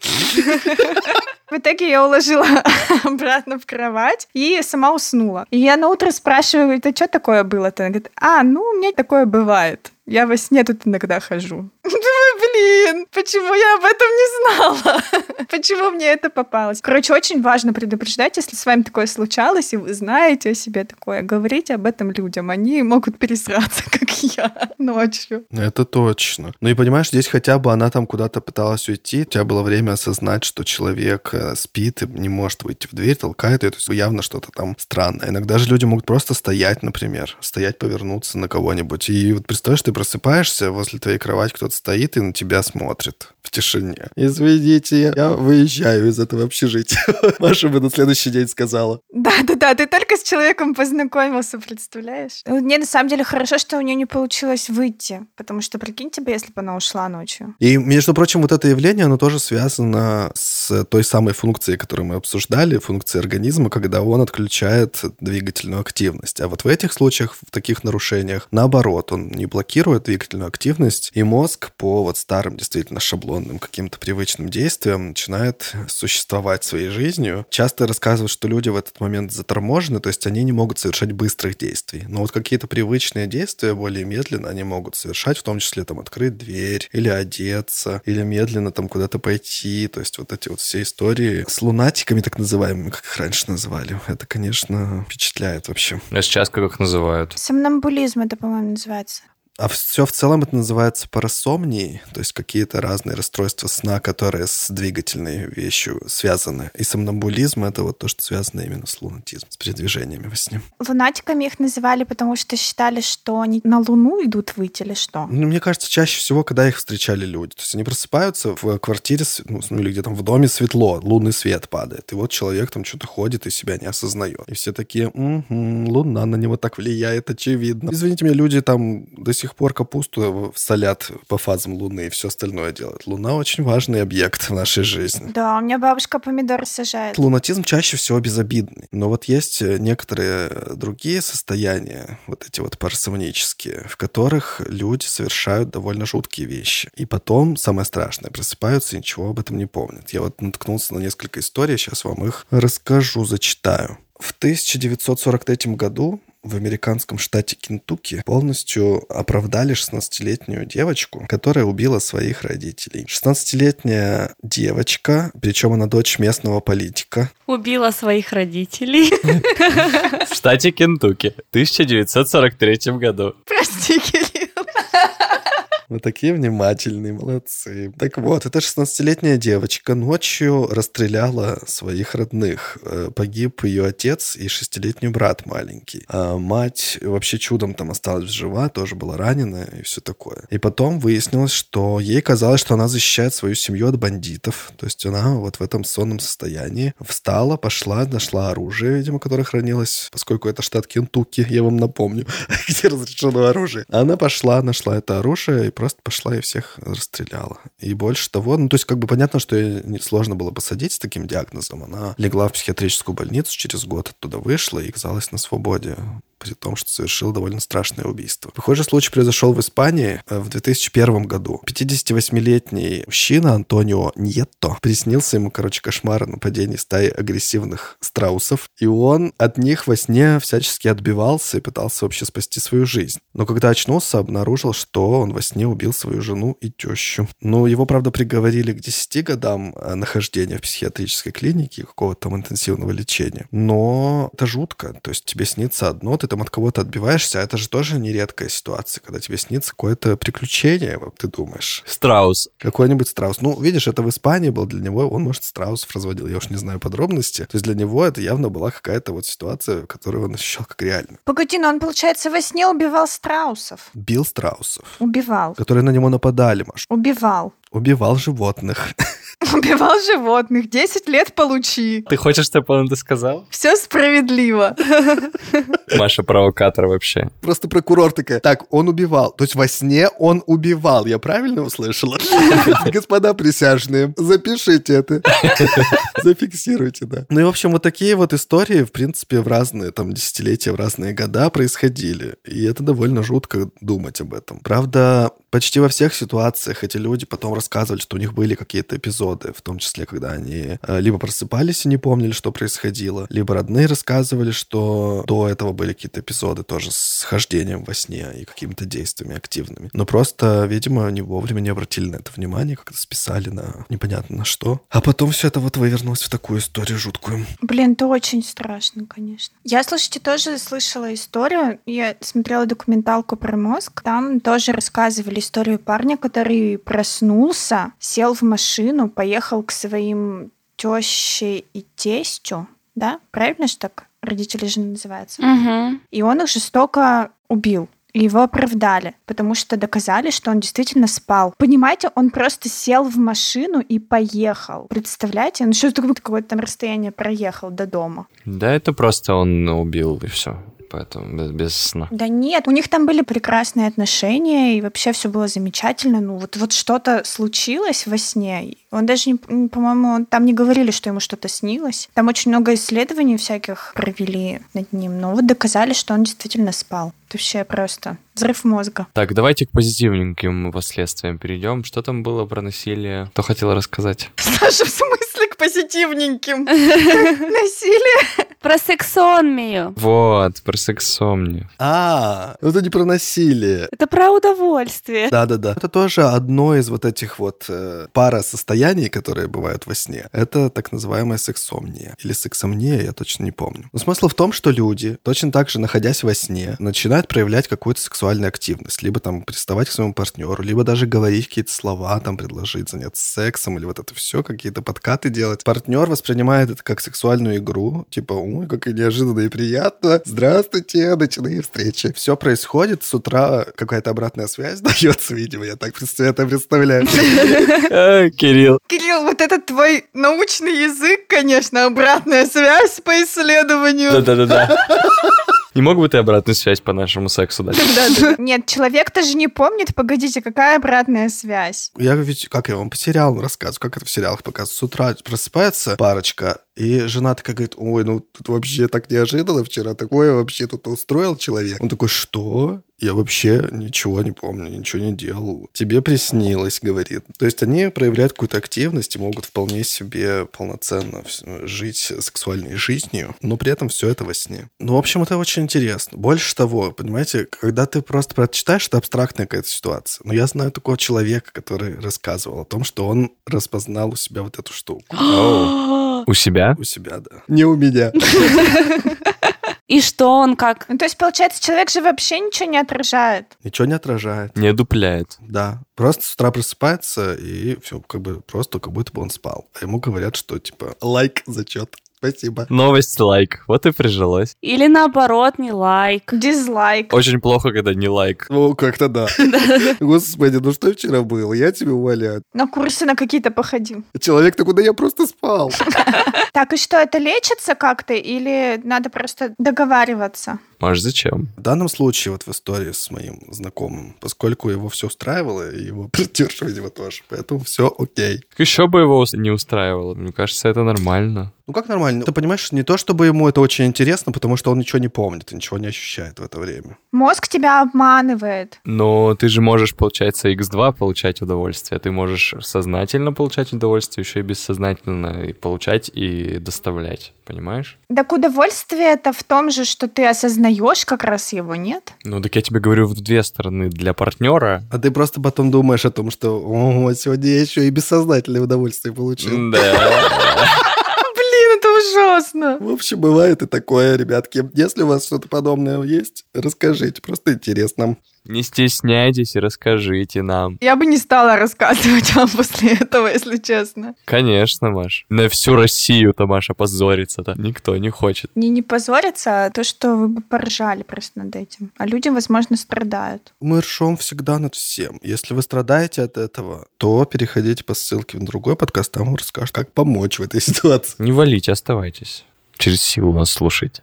В итоге я уложила обратно в кровать и сама уснула. И я на утро спрашиваю, это что такое было-то? Она говорит, а, ну, у меня такое бывает. Я во сне тут иногда хожу. Блин, почему я об этом не знала? почему мне это попалось? Короче, очень важно предупреждать, если с вами такое случалось, и вы знаете о себе такое, говорите об этом людям. Они могут пересраться, как я, ночью. Это точно. Ну и понимаешь, здесь хотя бы она там куда-то пыталась уйти, у тебя было время осознать, что человек э, спит и не может выйти в дверь, толкает ее, то есть явно что-то там странное. Иногда же люди могут просто стоять, например, стоять, повернуться на кого-нибудь. И вот представляешь, просыпаешься, возле твоей кровати кто-то стоит и на тебя смотрит. В тишине. Извините, я выезжаю из этого общежития. Маша бы на следующий день сказала. Да-да-да, ты только с человеком познакомился, представляешь? Ну, Мне на самом деле хорошо, что у нее не получилось выйти, потому что прикинь тебе, если бы она ушла ночью. И, между прочим, вот это явление, оно тоже связано с той самой функцией, которую мы обсуждали, функцией организма, когда он отключает двигательную активность. А вот в этих случаях, в таких нарушениях, наоборот, он не блокирует двигательную активность, и мозг по вот старым действительно шаблонным каким-то привычным действиям начинает существовать своей жизнью. Часто рассказывают, что люди в этот момент заторможены, то есть они не могут совершать быстрых действий. Но вот какие-то привычные действия более медленно они могут совершать, в том числе там открыть дверь или одеться, или медленно там куда-то пойти. То есть вот эти вот все истории с лунатиками, так называемыми, как их раньше называли, это, конечно, впечатляет вообще. А сейчас как их называют? Сомнамбулизм это, по-моему, называется. А все в целом это называется парасомнией, то есть какие-то разные расстройства сна, которые с двигательной вещью связаны. И сомнамбулизм — это вот то, что связано именно с лунатизмом, с передвижениями во сне. Лунатиками их называли, потому что считали, что они на Луну идут выйти или что? Ну, мне кажется, чаще всего, когда их встречали люди. То есть они просыпаются в квартире, с- ну, или где там в доме светло, лунный свет падает. И вот человек там что-то ходит и себя не осознает. И все такие, «Мгм, луна на него так влияет, очевидно. Извините меня, люди там до сих пор капусту солят по фазам Луны и все остальное делают. Луна очень важный объект в нашей жизни. Да, у меня бабушка помидоры сажает. Лунатизм чаще всего безобидный. Но вот есть э, некоторые другие состояния, вот эти вот парасомнические, в которых люди совершают довольно жуткие вещи. И потом, самое страшное, просыпаются и ничего об этом не помнят. Я вот наткнулся на несколько историй, сейчас вам их расскажу, зачитаю. В 1943 году в американском штате Кентукки полностью оправдали 16-летнюю девочку, которая убила своих родителей. 16-летняя девочка, причем она дочь местного политика, Убила своих родителей. В штате Кентукки в 1943 году. Прости, Кирилл. Вы такие внимательные, молодцы. Так вот, эта 16-летняя девочка ночью расстреляла своих родных. Э, Погиб ее отец и шестилетний брат маленький. А мать вообще чудом там осталась жива, тоже была ранена и все такое. И потом выяснилось, что ей казалось, что она защищает свою семью от бандитов. То есть она вот в этом сонном состоянии встала, пошла, нашла оружие, видимо, которое хранилось, поскольку это штат Кентукки, я вам напомню, где разрешено оружие. Она пошла, нашла это оружие и просто пошла и всех расстреляла. И больше того, ну, то есть как бы понятно, что ей сложно было посадить с таким диагнозом. Она легла в психиатрическую больницу, через год оттуда вышла и оказалась на свободе при том, что совершил довольно страшное убийство. Похожий случай произошел в Испании э, в 2001 году. 58-летний мужчина Антонио Ньетто приснился ему, короче, кошмар о нападении стаи агрессивных страусов, и он от них во сне всячески отбивался и пытался вообще спасти свою жизнь. Но когда очнулся, обнаружил, что он во сне убил свою жену и тещу. Ну, его, правда, приговорили к 10 годам э, нахождения в психиатрической клинике, какого-то там интенсивного лечения. Но это жутко. То есть тебе снится одно, ты там от кого-то отбиваешься, а это же тоже нередкая ситуация, когда тебе снится какое-то приключение, вот ты думаешь. Страус. Какой-нибудь страус. Ну, видишь, это в Испании был для него, он, может, страусов разводил, я уж не знаю подробности. То есть для него это явно была какая-то вот ситуация, которую он ощущал как реально. Погоди, но он, получается, во сне убивал страусов. Бил страусов, Убивал. которые на него нападали, Маш. Убивал. Убивал животных. Убивал животных. 10 лет получи. Ты хочешь, чтобы он это сказал? Все справедливо. Маша провокатор вообще. Просто прокурор такая, так, он убивал. То есть во сне он убивал. Я правильно услышала? Господа присяжные, запишите это. Зафиксируйте, да. Ну и, в общем, вот такие вот истории, в принципе, в разные там десятилетия, в разные года происходили. И это довольно жутко думать об этом. Правда, почти во всех ситуациях эти люди потом рассказывали, что у них были какие-то эпизоды, в том числе, когда они э, либо просыпались и не помнили, что происходило, либо родные рассказывали, что до этого были какие-то эпизоды тоже с хождением во сне и какими-то действиями активными. Но просто, видимо, они вовремя не обратили на это внимание, как-то списали на непонятно на что. А потом все это вот вывернулось в такую историю жуткую. Блин, это очень страшно, конечно. Я, слушайте, тоже слышала историю. Я смотрела документалку про мозг. Там тоже рассказывали историю парня, который проснулся, сел в машину, поехал к своим теще и тестю. Да? Правильно же так родители жены называются? Мгм. И он их жестоко убил. и его оправдали, потому что доказали, что он действительно спал. Понимаете, он просто сел в машину и поехал. Представляете? Ну что такое какое-то там расстояние проехал до дома? Да, это просто он убил и все поэтому без, без сна. Да нет, у них там были прекрасные отношения, и вообще все было замечательно. Ну вот, вот что-то случилось во сне. Он даже, не, по-моему, там не говорили, что ему что-то снилось. Там очень много исследований всяких провели над ним, но вот доказали, что он действительно спал. Это вообще просто взрыв мозга. Так, давайте к позитивненьким последствиям перейдем. Что там было про насилие? Кто хотел рассказать? Саша, в смысле позитивненьким? Насилие? Про сексонмию. Вот, про сексомнию. А, это не про насилие. Это про удовольствие. Да-да-да. Это тоже одно из вот этих вот э, пара состояний, которые бывают во сне. Это так называемая сексомния. Или сексомния, я точно не помню. Но смысл в том, что люди, точно так же находясь во сне, начинают проявлять какую-то сексуальную активность. Либо там приставать к своему партнеру, либо даже говорить какие-то слова, там предложить заняться сексом, или вот это все, какие-то подкаты делать. Партнер воспринимает это как сексуальную игру. Типа, ой, как и неожиданно и приятно. Здравствуйте, ночные встречи. Все происходит, с утра какая-то обратная связь дается, видимо, я так это представляю. Кирилл. Кирилл, вот этот твой научный язык, конечно, обратная связь по исследованию. Да-да-да. Не мог бы ты обратную связь по нашему сексу дать? Нет, человек-то же не помнит. Погодите, какая обратная связь? Я ведь, как я вам по сериалам рассказываю, как это в сериалах показывают. С утра просыпается парочка, и жена такая говорит, ой, ну тут вообще так неожиданно вчера, такое вообще тут устроил человек. Он такой, что? Я вообще ничего не помню, ничего не делал. Тебе приснилось, говорит. То есть они проявляют какую-то активность и могут вполне себе полноценно жить сексуальной жизнью, но при этом все это во сне. Ну, в общем, это очень интересно. Больше того, понимаете, когда ты просто прочитаешь, это абстрактная какая-то ситуация. Но я знаю такого человека, который рассказывал о том, что он распознал у себя вот эту штуку. У себя? У себя, да. Не у меня. И что он как? Ну, то есть, получается, человек же вообще ничего не отражает. Ничего не отражает. Не дупляет. Да. Просто с утра просыпается, и все, как бы просто как будто бы он спал. А ему говорят, что типа лайк, зачет. Спасибо. Новость лайк. Вот и прижилось. Или наоборот, не лайк. Дизлайк. Очень плохо, когда не лайк. Ну, как-то да. Господи, ну что вчера было? Я тебя умоляю. На курсы на какие-то походил. Человек-то куда я просто спал. Так, и что, это лечится как-то или надо просто договариваться? Маш, зачем? В данном случае, вот в истории с моим знакомым, поскольку его все устраивало, и его партнерша, видимо, тоже, поэтому все окей. Еще бы его не устраивало. Мне кажется, это нормально. Ну как нормально? Ты понимаешь, не то чтобы ему это очень интересно, потому что он ничего не помнит и ничего не ощущает в это время. Мозг тебя обманывает. Но ты же можешь, получается, x2 получать удовольствие. Ты можешь сознательно получать удовольствие, еще и бессознательно и получать и доставлять. Понимаешь? Так удовольствие это в том же, что ты осознаешь как раз его, нет? Ну, так я тебе говорю в две стороны. Для партнера... А ты просто потом думаешь о том, что о, сегодня я еще и бессознательное удовольствие получил. Да. это ужасно. В общем, бывает и такое, ребятки. Если у вас что-то подобное есть, расскажите, просто интересно. Не стесняйтесь и расскажите нам. Я бы не стала рассказывать вам после этого, если честно. Конечно, Маш. На всю Россию-то Маша позорится-то. Никто не хочет. Не не позориться, а то, что вы бы поржали просто над этим. А люди, возможно, страдают. Мы ржем всегда над всем. Если вы страдаете от этого, то переходите по ссылке в другой подкаст, там вам расскажут, как помочь в этой ситуации. Не валите, оставайтесь через силу нас слушать.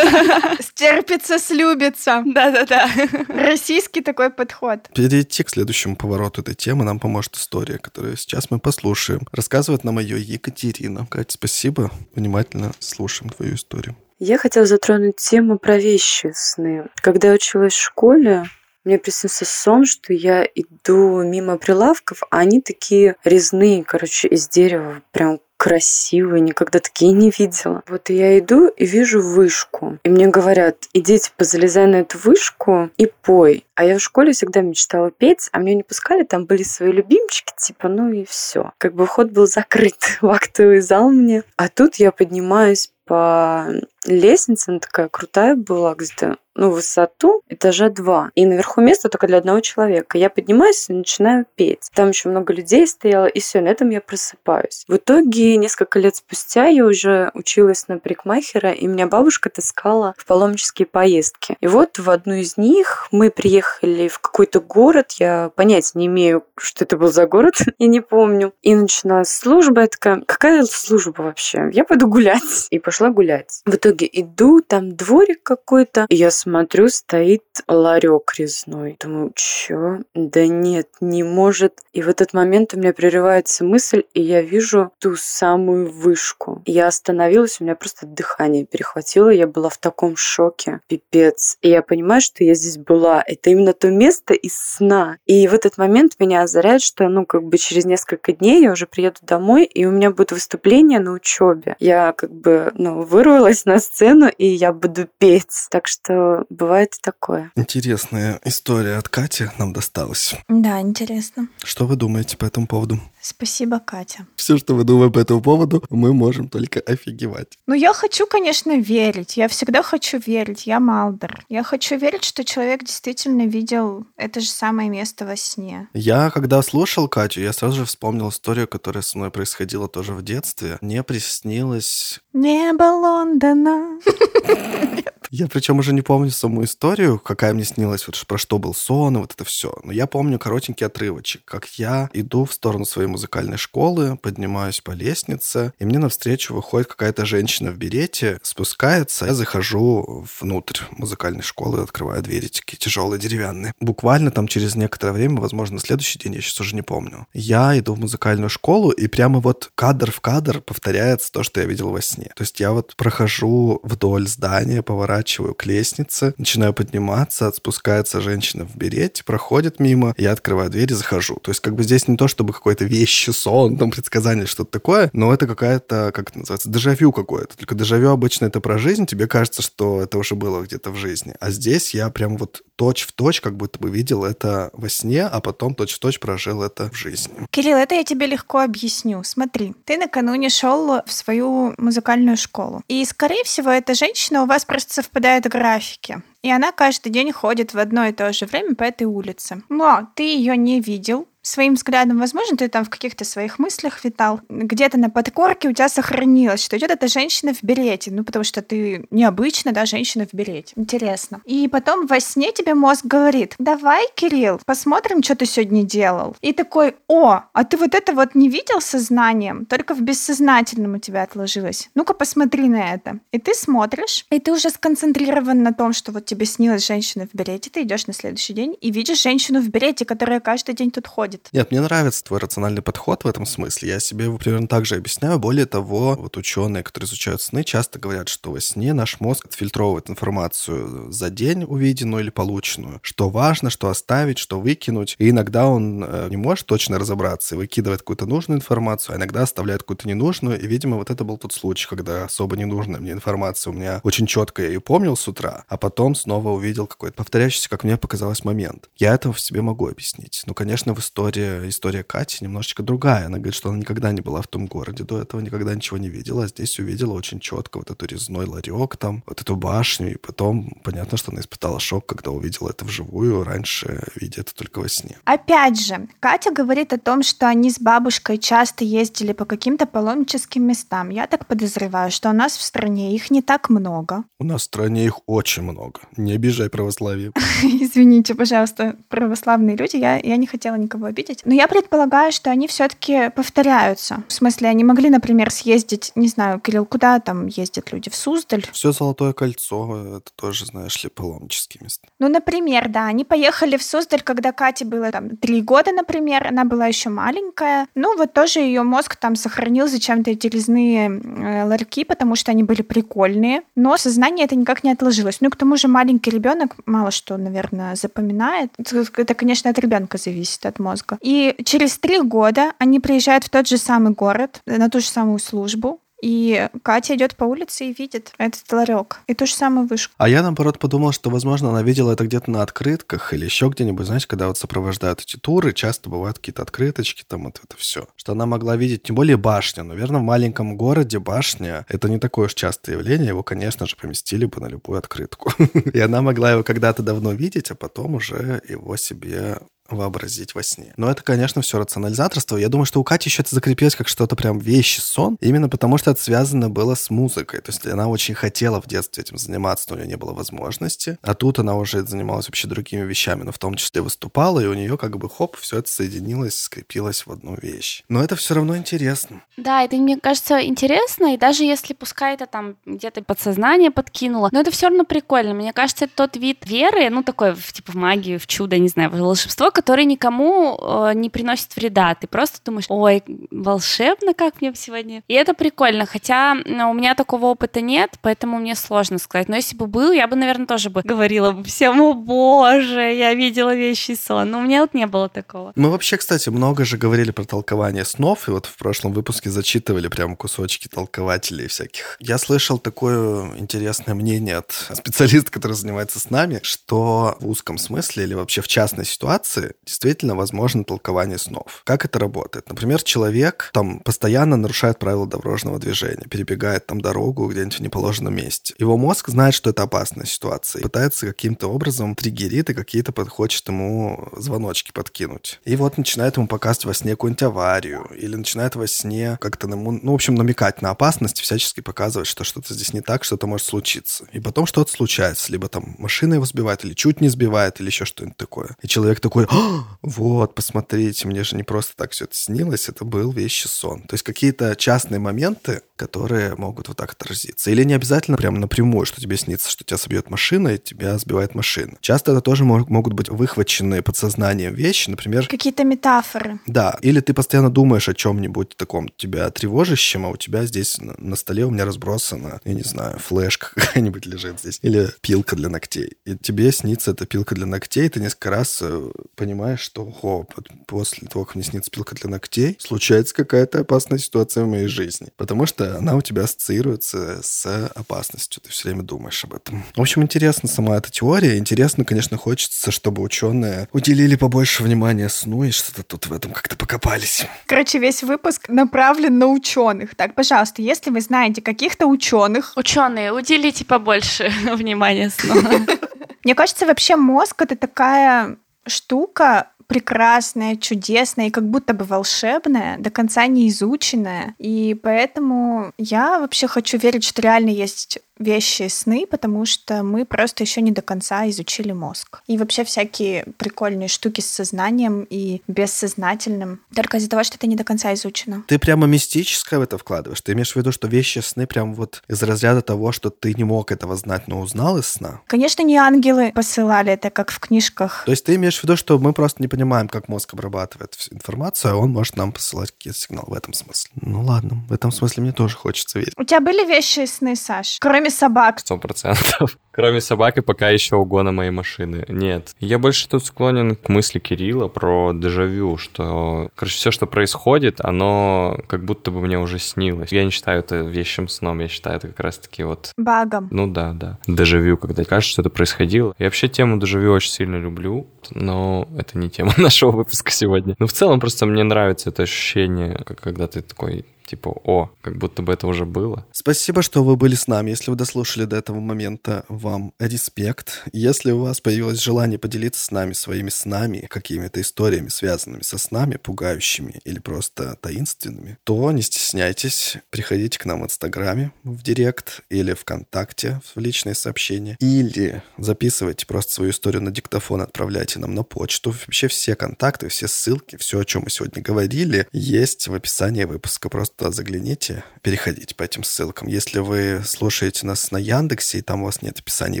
Стерпится, слюбится. Да-да-да. Российский такой подход. Перейти к следующему повороту этой темы нам поможет история, которую сейчас мы послушаем. Рассказывает нам ее Екатерина. Катя, спасибо. Внимательно слушаем твою историю. Я хотела затронуть тему про вещи сны. Когда я училась в школе, мне приснился сон, что я иду мимо прилавков, а они такие резные, короче, из дерева, прям красивые, никогда такие не видела. Вот я иду и вижу вышку. И мне говорят, иди, типа, залезай на эту вышку и пой. А я в школе всегда мечтала петь, а меня не пускали, там были свои любимчики, типа, ну и все. Как бы вход был закрыт в актовый зал мне. А тут я поднимаюсь по лестнице, она такая крутая была, где-то ну, высоту этажа два. И наверху место только для одного человека. Я поднимаюсь и начинаю петь. Там еще много людей стояло, и все, на этом я просыпаюсь. В итоге, несколько лет спустя я уже училась на парикмахера, и меня бабушка таскала в паломнические поездки. И вот в одну из них мы приехали в какой-то город, я понятия не имею, что это был за город, я не помню. И началась служба, я такая, какая служба вообще? Я пойду гулять. И пошла гулять. В итоге иду, там дворик какой-то, и я смотрю, стоит ларек резной. Думаю, чё? Да нет, не может. И в этот момент у меня прерывается мысль, и я вижу ту самую вышку. Я остановилась, у меня просто дыхание перехватило, я была в таком шоке. Пипец. И я понимаю, что я здесь была. Это именно то место из сна. И в этот момент меня озаряет, что, ну, как бы через несколько дней я уже приеду домой, и у меня будет выступление на учебе. Я как бы, ну, вырвалась на сцену, и я буду петь. Так что бывает и такое. Интересная история от Кати нам досталась. Да, интересно. Что вы думаете по этому поводу? Спасибо, Катя. Все, что мы думаем по этому поводу, мы можем только офигевать. Ну, я хочу, конечно, верить. Я всегда хочу верить. Я Малдер. Я хочу верить, что человек действительно видел это же самое место во сне. Я, когда слушал Катю, я сразу же вспомнил историю, которая со мной происходила тоже в детстве. Мне приснилось... Небо Лондона. Я причем уже не помню саму историю, какая мне снилась, вот про что был сон и вот это все. Но я помню коротенький отрывочек, как я иду в сторону своей музыкальной школы, поднимаюсь по лестнице, и мне навстречу выходит какая-то женщина в берете, спускается, я захожу внутрь музыкальной школы, открываю двери такие тяжелые, деревянные. Буквально там через некоторое время, возможно, на следующий день, я сейчас уже не помню, я иду в музыкальную школу, и прямо вот кадр в кадр повторяется то, что я видел во сне. То есть я вот прохожу вдоль здания, поворачиваю поворачиваю к лестнице, начинаю подниматься, спускается женщина в берете, проходит мимо, я открываю дверь и захожу. То есть как бы здесь не то, чтобы какой-то вещи, сон, там предсказание, что-то такое, но это какая-то, как это называется, дежавю какое-то. Только дежавю обычно это про жизнь, тебе кажется, что это уже было где-то в жизни. А здесь я прям вот точь в точь как будто бы видел это во сне, а потом точь в точь прожил это в жизни. Кирилл, это я тебе легко объясню. Смотри, ты накануне шел в свою музыкальную школу. И, скорее всего, эта женщина у вас просто совпадает в графике. И она каждый день ходит в одно и то же время по этой улице. Но ты ее не видел, своим взглядом, возможно, ты там в каких-то своих мыслях витал, где-то на подкорке у тебя сохранилось, что идет эта женщина в берете, ну, потому что ты необычно, да, женщина в берете. Интересно. И потом во сне тебе мозг говорит, давай, Кирилл, посмотрим, что ты сегодня делал. И такой, о, а ты вот это вот не видел сознанием, только в бессознательном у тебя отложилось. Ну-ка, посмотри на это. И ты смотришь, и ты уже сконцентрирован на том, что вот тебе снилась женщина в берете, ты идешь на следующий день и видишь женщину в берете, которая каждый день тут ходит происходит. Нет, мне нравится твой рациональный подход в этом смысле. Я себе его примерно так же объясняю. Более того, вот ученые, которые изучают сны, часто говорят, что во сне наш мозг отфильтровывает информацию за день увиденную или полученную. Что важно, что оставить, что выкинуть. И иногда он э, не может точно разобраться и выкидывает какую-то нужную информацию, а иногда оставляет какую-то ненужную. И, видимо, вот это был тот случай, когда особо ненужная мне информация у меня очень четко я ее помнил с утра, а потом снова увидел какой-то повторяющийся, как мне показалось, момент. Я это в себе могу объяснить. Ну, конечно, в истории история, история Кати немножечко другая. Она говорит, что она никогда не была в том городе до этого, никогда ничего не видела, а здесь увидела очень четко вот эту резной ларек там, вот эту башню, и потом понятно, что она испытала шок, когда увидела это вживую, раньше видя это только во сне. Опять же, Катя говорит о том, что они с бабушкой часто ездили по каким-то паломническим местам. Я так подозреваю, что у нас в стране их не так много. У нас в стране их очень много. Не обижай православие. Извините, пожалуйста, православные люди, я, я не хотела никого обидеть. Но я предполагаю, что они все-таки повторяются. В смысле, они могли, например, съездить, не знаю, Кирилл, куда там ездят люди? В Суздаль? Все Золотое кольцо, это тоже, знаешь ли, паломнические места. Ну, например, да, они поехали в Суздаль, когда Кате было там три года, например, она была еще маленькая. Ну, вот тоже ее мозг там сохранил зачем-то эти резные э, ларьки, потому что они были прикольные. Но сознание это никак не отложилось. Ну, и к тому же маленький ребенок мало что, наверное, запоминает. Это, конечно, от ребенка зависит, от мозга мозга. И через три года они приезжают в тот же самый город, на ту же самую службу, И Катя идет по улице и видит этот ларек. И то же самое вышку. А я, наоборот, подумал, что, возможно, она видела это где-то на открытках или еще где-нибудь, знаете, когда вот сопровождают эти туры, часто бывают какие-то открыточки, там вот это все. Что она могла видеть, тем более башня. Наверное, в маленьком городе башня — это не такое уж частое явление. Его, конечно же, поместили бы на любую открытку. И она могла его когда-то давно видеть, а потом уже его себе вообразить во сне. Но это, конечно, все рационализаторство. Я думаю, что у Кати еще это закрепилось как что-то прям вещи, сон, именно потому что это связано было с музыкой. То есть она очень хотела в детстве этим заниматься, но у нее не было возможности. А тут она уже занималась вообще другими вещами, но в том числе выступала, и у нее как бы хоп, все это соединилось, скрепилось в одну вещь. Но это все равно интересно. Да, это мне кажется интересно, и даже если пускай это там где-то подсознание подкинуло, но это все равно прикольно. Мне кажется, это тот вид веры, ну такой типа в магию, в чудо, не знаю, в волшебство, который никому э, не приносит вреда. Ты просто думаешь, ой, волшебно, как мне сегодня. И это прикольно, хотя ну, у меня такого опыта нет, поэтому мне сложно сказать. Но если бы был, я бы, наверное, тоже бы говорила бы всем, о боже, я видела вещий сон. Но у меня вот не было такого. Мы вообще, кстати, много же говорили про толкование снов, и вот в прошлом выпуске зачитывали прям кусочки толкователей всяких. Я слышал такое интересное мнение от специалиста, который занимается с нами, что в узком смысле или вообще в частной ситуации действительно возможно толкование снов. Как это работает? Например, человек там постоянно нарушает правила дорожного движения, перебегает там дорогу где-нибудь в неположенном месте. Его мозг знает, что это опасная ситуация, и пытается каким-то образом триггерит и какие-то хочет ему звоночки подкинуть. И вот начинает ему показывать во сне какую-нибудь аварию, или начинает во сне как-то, ему, ну, в общем, намекать на опасность, всячески показывать, что что-то здесь не так, что-то может случиться. И потом что-то случается, либо там машина его сбивает, или чуть не сбивает, или еще что-нибудь такое. И человек такой, вот, посмотрите, мне же не просто так все это снилось, это был вещий сон. То есть какие-то частные моменты, которые могут вот так отразиться. Или не обязательно прямо напрямую, что тебе снится, что тебя собьет машина, и тебя сбивает машина. Часто это тоже могут быть выхваченные подсознанием вещи, например... Какие-то метафоры. Да, или ты постоянно думаешь о чем-нибудь таком тебя тревожащем, а у тебя здесь на, на столе у меня разбросана, я не знаю, флешка какая-нибудь лежит здесь, или пилка для ногтей. И тебе снится эта пилка для ногтей, ты несколько раз э, понимаешь, что хо, после того, как мне снится пилка для ногтей, случается какая-то опасная ситуация в моей жизни. Потому что она у тебя ассоциируется с опасностью. Ты все время думаешь об этом. В общем, интересна сама эта теория. Интересно, конечно, хочется, чтобы ученые уделили побольше внимания сну и что-то тут в этом как-то покопались. Короче, весь выпуск направлен на ученых. Так, пожалуйста, если вы знаете каких-то ученых... Ученые, уделите побольше внимания сну. Мне кажется, вообще мозг это такая штука прекрасная, чудесная и как будто бы волшебная, до конца не изученная. И поэтому я вообще хочу верить, что реально есть вещи сны, потому что мы просто еще не до конца изучили мозг. И вообще всякие прикольные штуки с сознанием и бессознательным, только из-за того, что это не до конца изучено. Ты прямо мистическое в это вкладываешь? Ты имеешь в виду, что вещи сны прям вот из разряда того, что ты не мог этого знать, но узнал из сна? Конечно, не ангелы посылали это, как в книжках. То есть ты имеешь в виду, что мы просто не понимаем, как мозг обрабатывает информацию, а он может нам посылать какие-то сигналы в этом смысле. Ну ладно, в этом смысле мне тоже хочется верить. У тебя были вещи сны, Саш? Кроме собак. Сто процентов. Кроме собак и пока еще угона моей машины. Нет. Я больше тут склонен к мысли Кирилла про дежавю, что, короче, все, что происходит, оно как будто бы мне уже снилось. Я не считаю это вещим сном, я считаю это как раз-таки вот... Багом. Ну да, да. Дежавю, когда кажется, что это происходило. Я вообще тему дежавю очень сильно люблю, но это не тема нашего выпуска сегодня. Но в целом просто мне нравится это ощущение, когда ты такой типа, о, как будто бы это уже было. Спасибо, что вы были с нами. Если вы дослушали до этого момента, вам респект. Если у вас появилось желание поделиться с нами своими снами, какими-то историями, связанными со снами, пугающими или просто таинственными, то не стесняйтесь, приходите к нам в Инстаграме, в Директ или ВКонтакте в личные сообщения, или записывайте просто свою историю на диктофон, отправляйте нам на почту. Вообще все контакты, все ссылки, все, о чем мы сегодня говорили, есть в описании выпуска. Просто туда загляните, переходите по этим ссылкам. Если вы слушаете нас на Яндексе, и там у вас нет описаний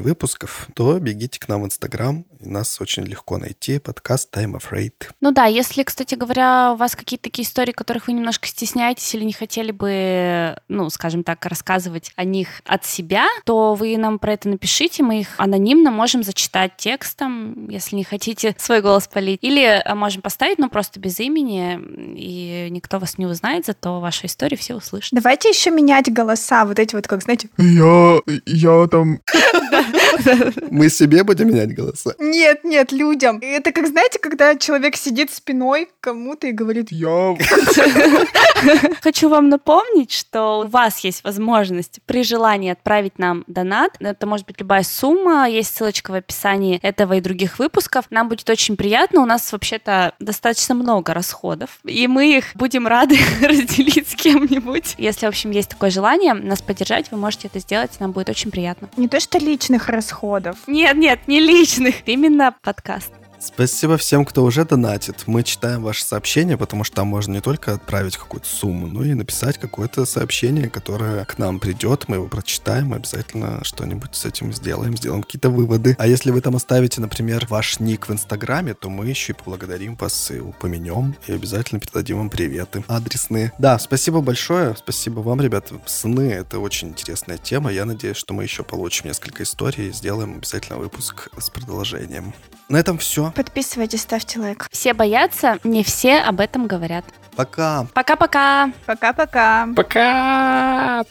выпусков, то бегите к нам в Инстаграм, и нас очень легко найти. Подкаст Time Afraid. Ну да, если, кстати говоря, у вас какие-то такие истории, которых вы немножко стесняетесь или не хотели бы, ну, скажем так, рассказывать о них от себя, то вы нам про это напишите, мы их анонимно можем зачитать текстом, если не хотите свой голос полить. Или а, можем поставить, но просто без имени, и никто вас не узнает, зато ваша историю все услышат. Давайте еще менять голоса, вот эти вот, как, знаете... Я, я там... Мы себе будем менять голоса? Нет, нет, людям. Это как, знаете, когда человек сидит спиной к кому-то и говорит «Я...» Хочу вам напомнить, что у вас есть возможность при желании отправить нам донат. Это может быть любая сумма, есть ссылочка в описании этого и других выпусков. Нам будет очень приятно. У нас вообще-то достаточно много расходов, и мы их будем рады разделить с кем-нибудь. Если, в общем, есть такое желание нас поддержать, вы можете это сделать, нам будет очень приятно. Не то что личных расходов. Нет, нет, не личных, именно подкаст. Спасибо всем, кто уже донатит. Мы читаем ваши сообщения, потому что там можно не только отправить какую-то сумму, но и написать какое-то сообщение, которое к нам придет, мы его прочитаем, обязательно что-нибудь с этим сделаем, сделаем какие-то выводы. А если вы там оставите, например, ваш ник в Инстаграме, то мы еще и поблагодарим вас и упомянем, и обязательно передадим вам приветы адресные. Да, спасибо большое, спасибо вам, ребята. Сны — это очень интересная тема. Я надеюсь, что мы еще получим несколько историй и сделаем обязательно выпуск с продолжением. На этом все. Подписывайтесь, ставьте лайк. Все боятся, не все об этом говорят. Пока. Пока-пока. Пока-пока. Пока.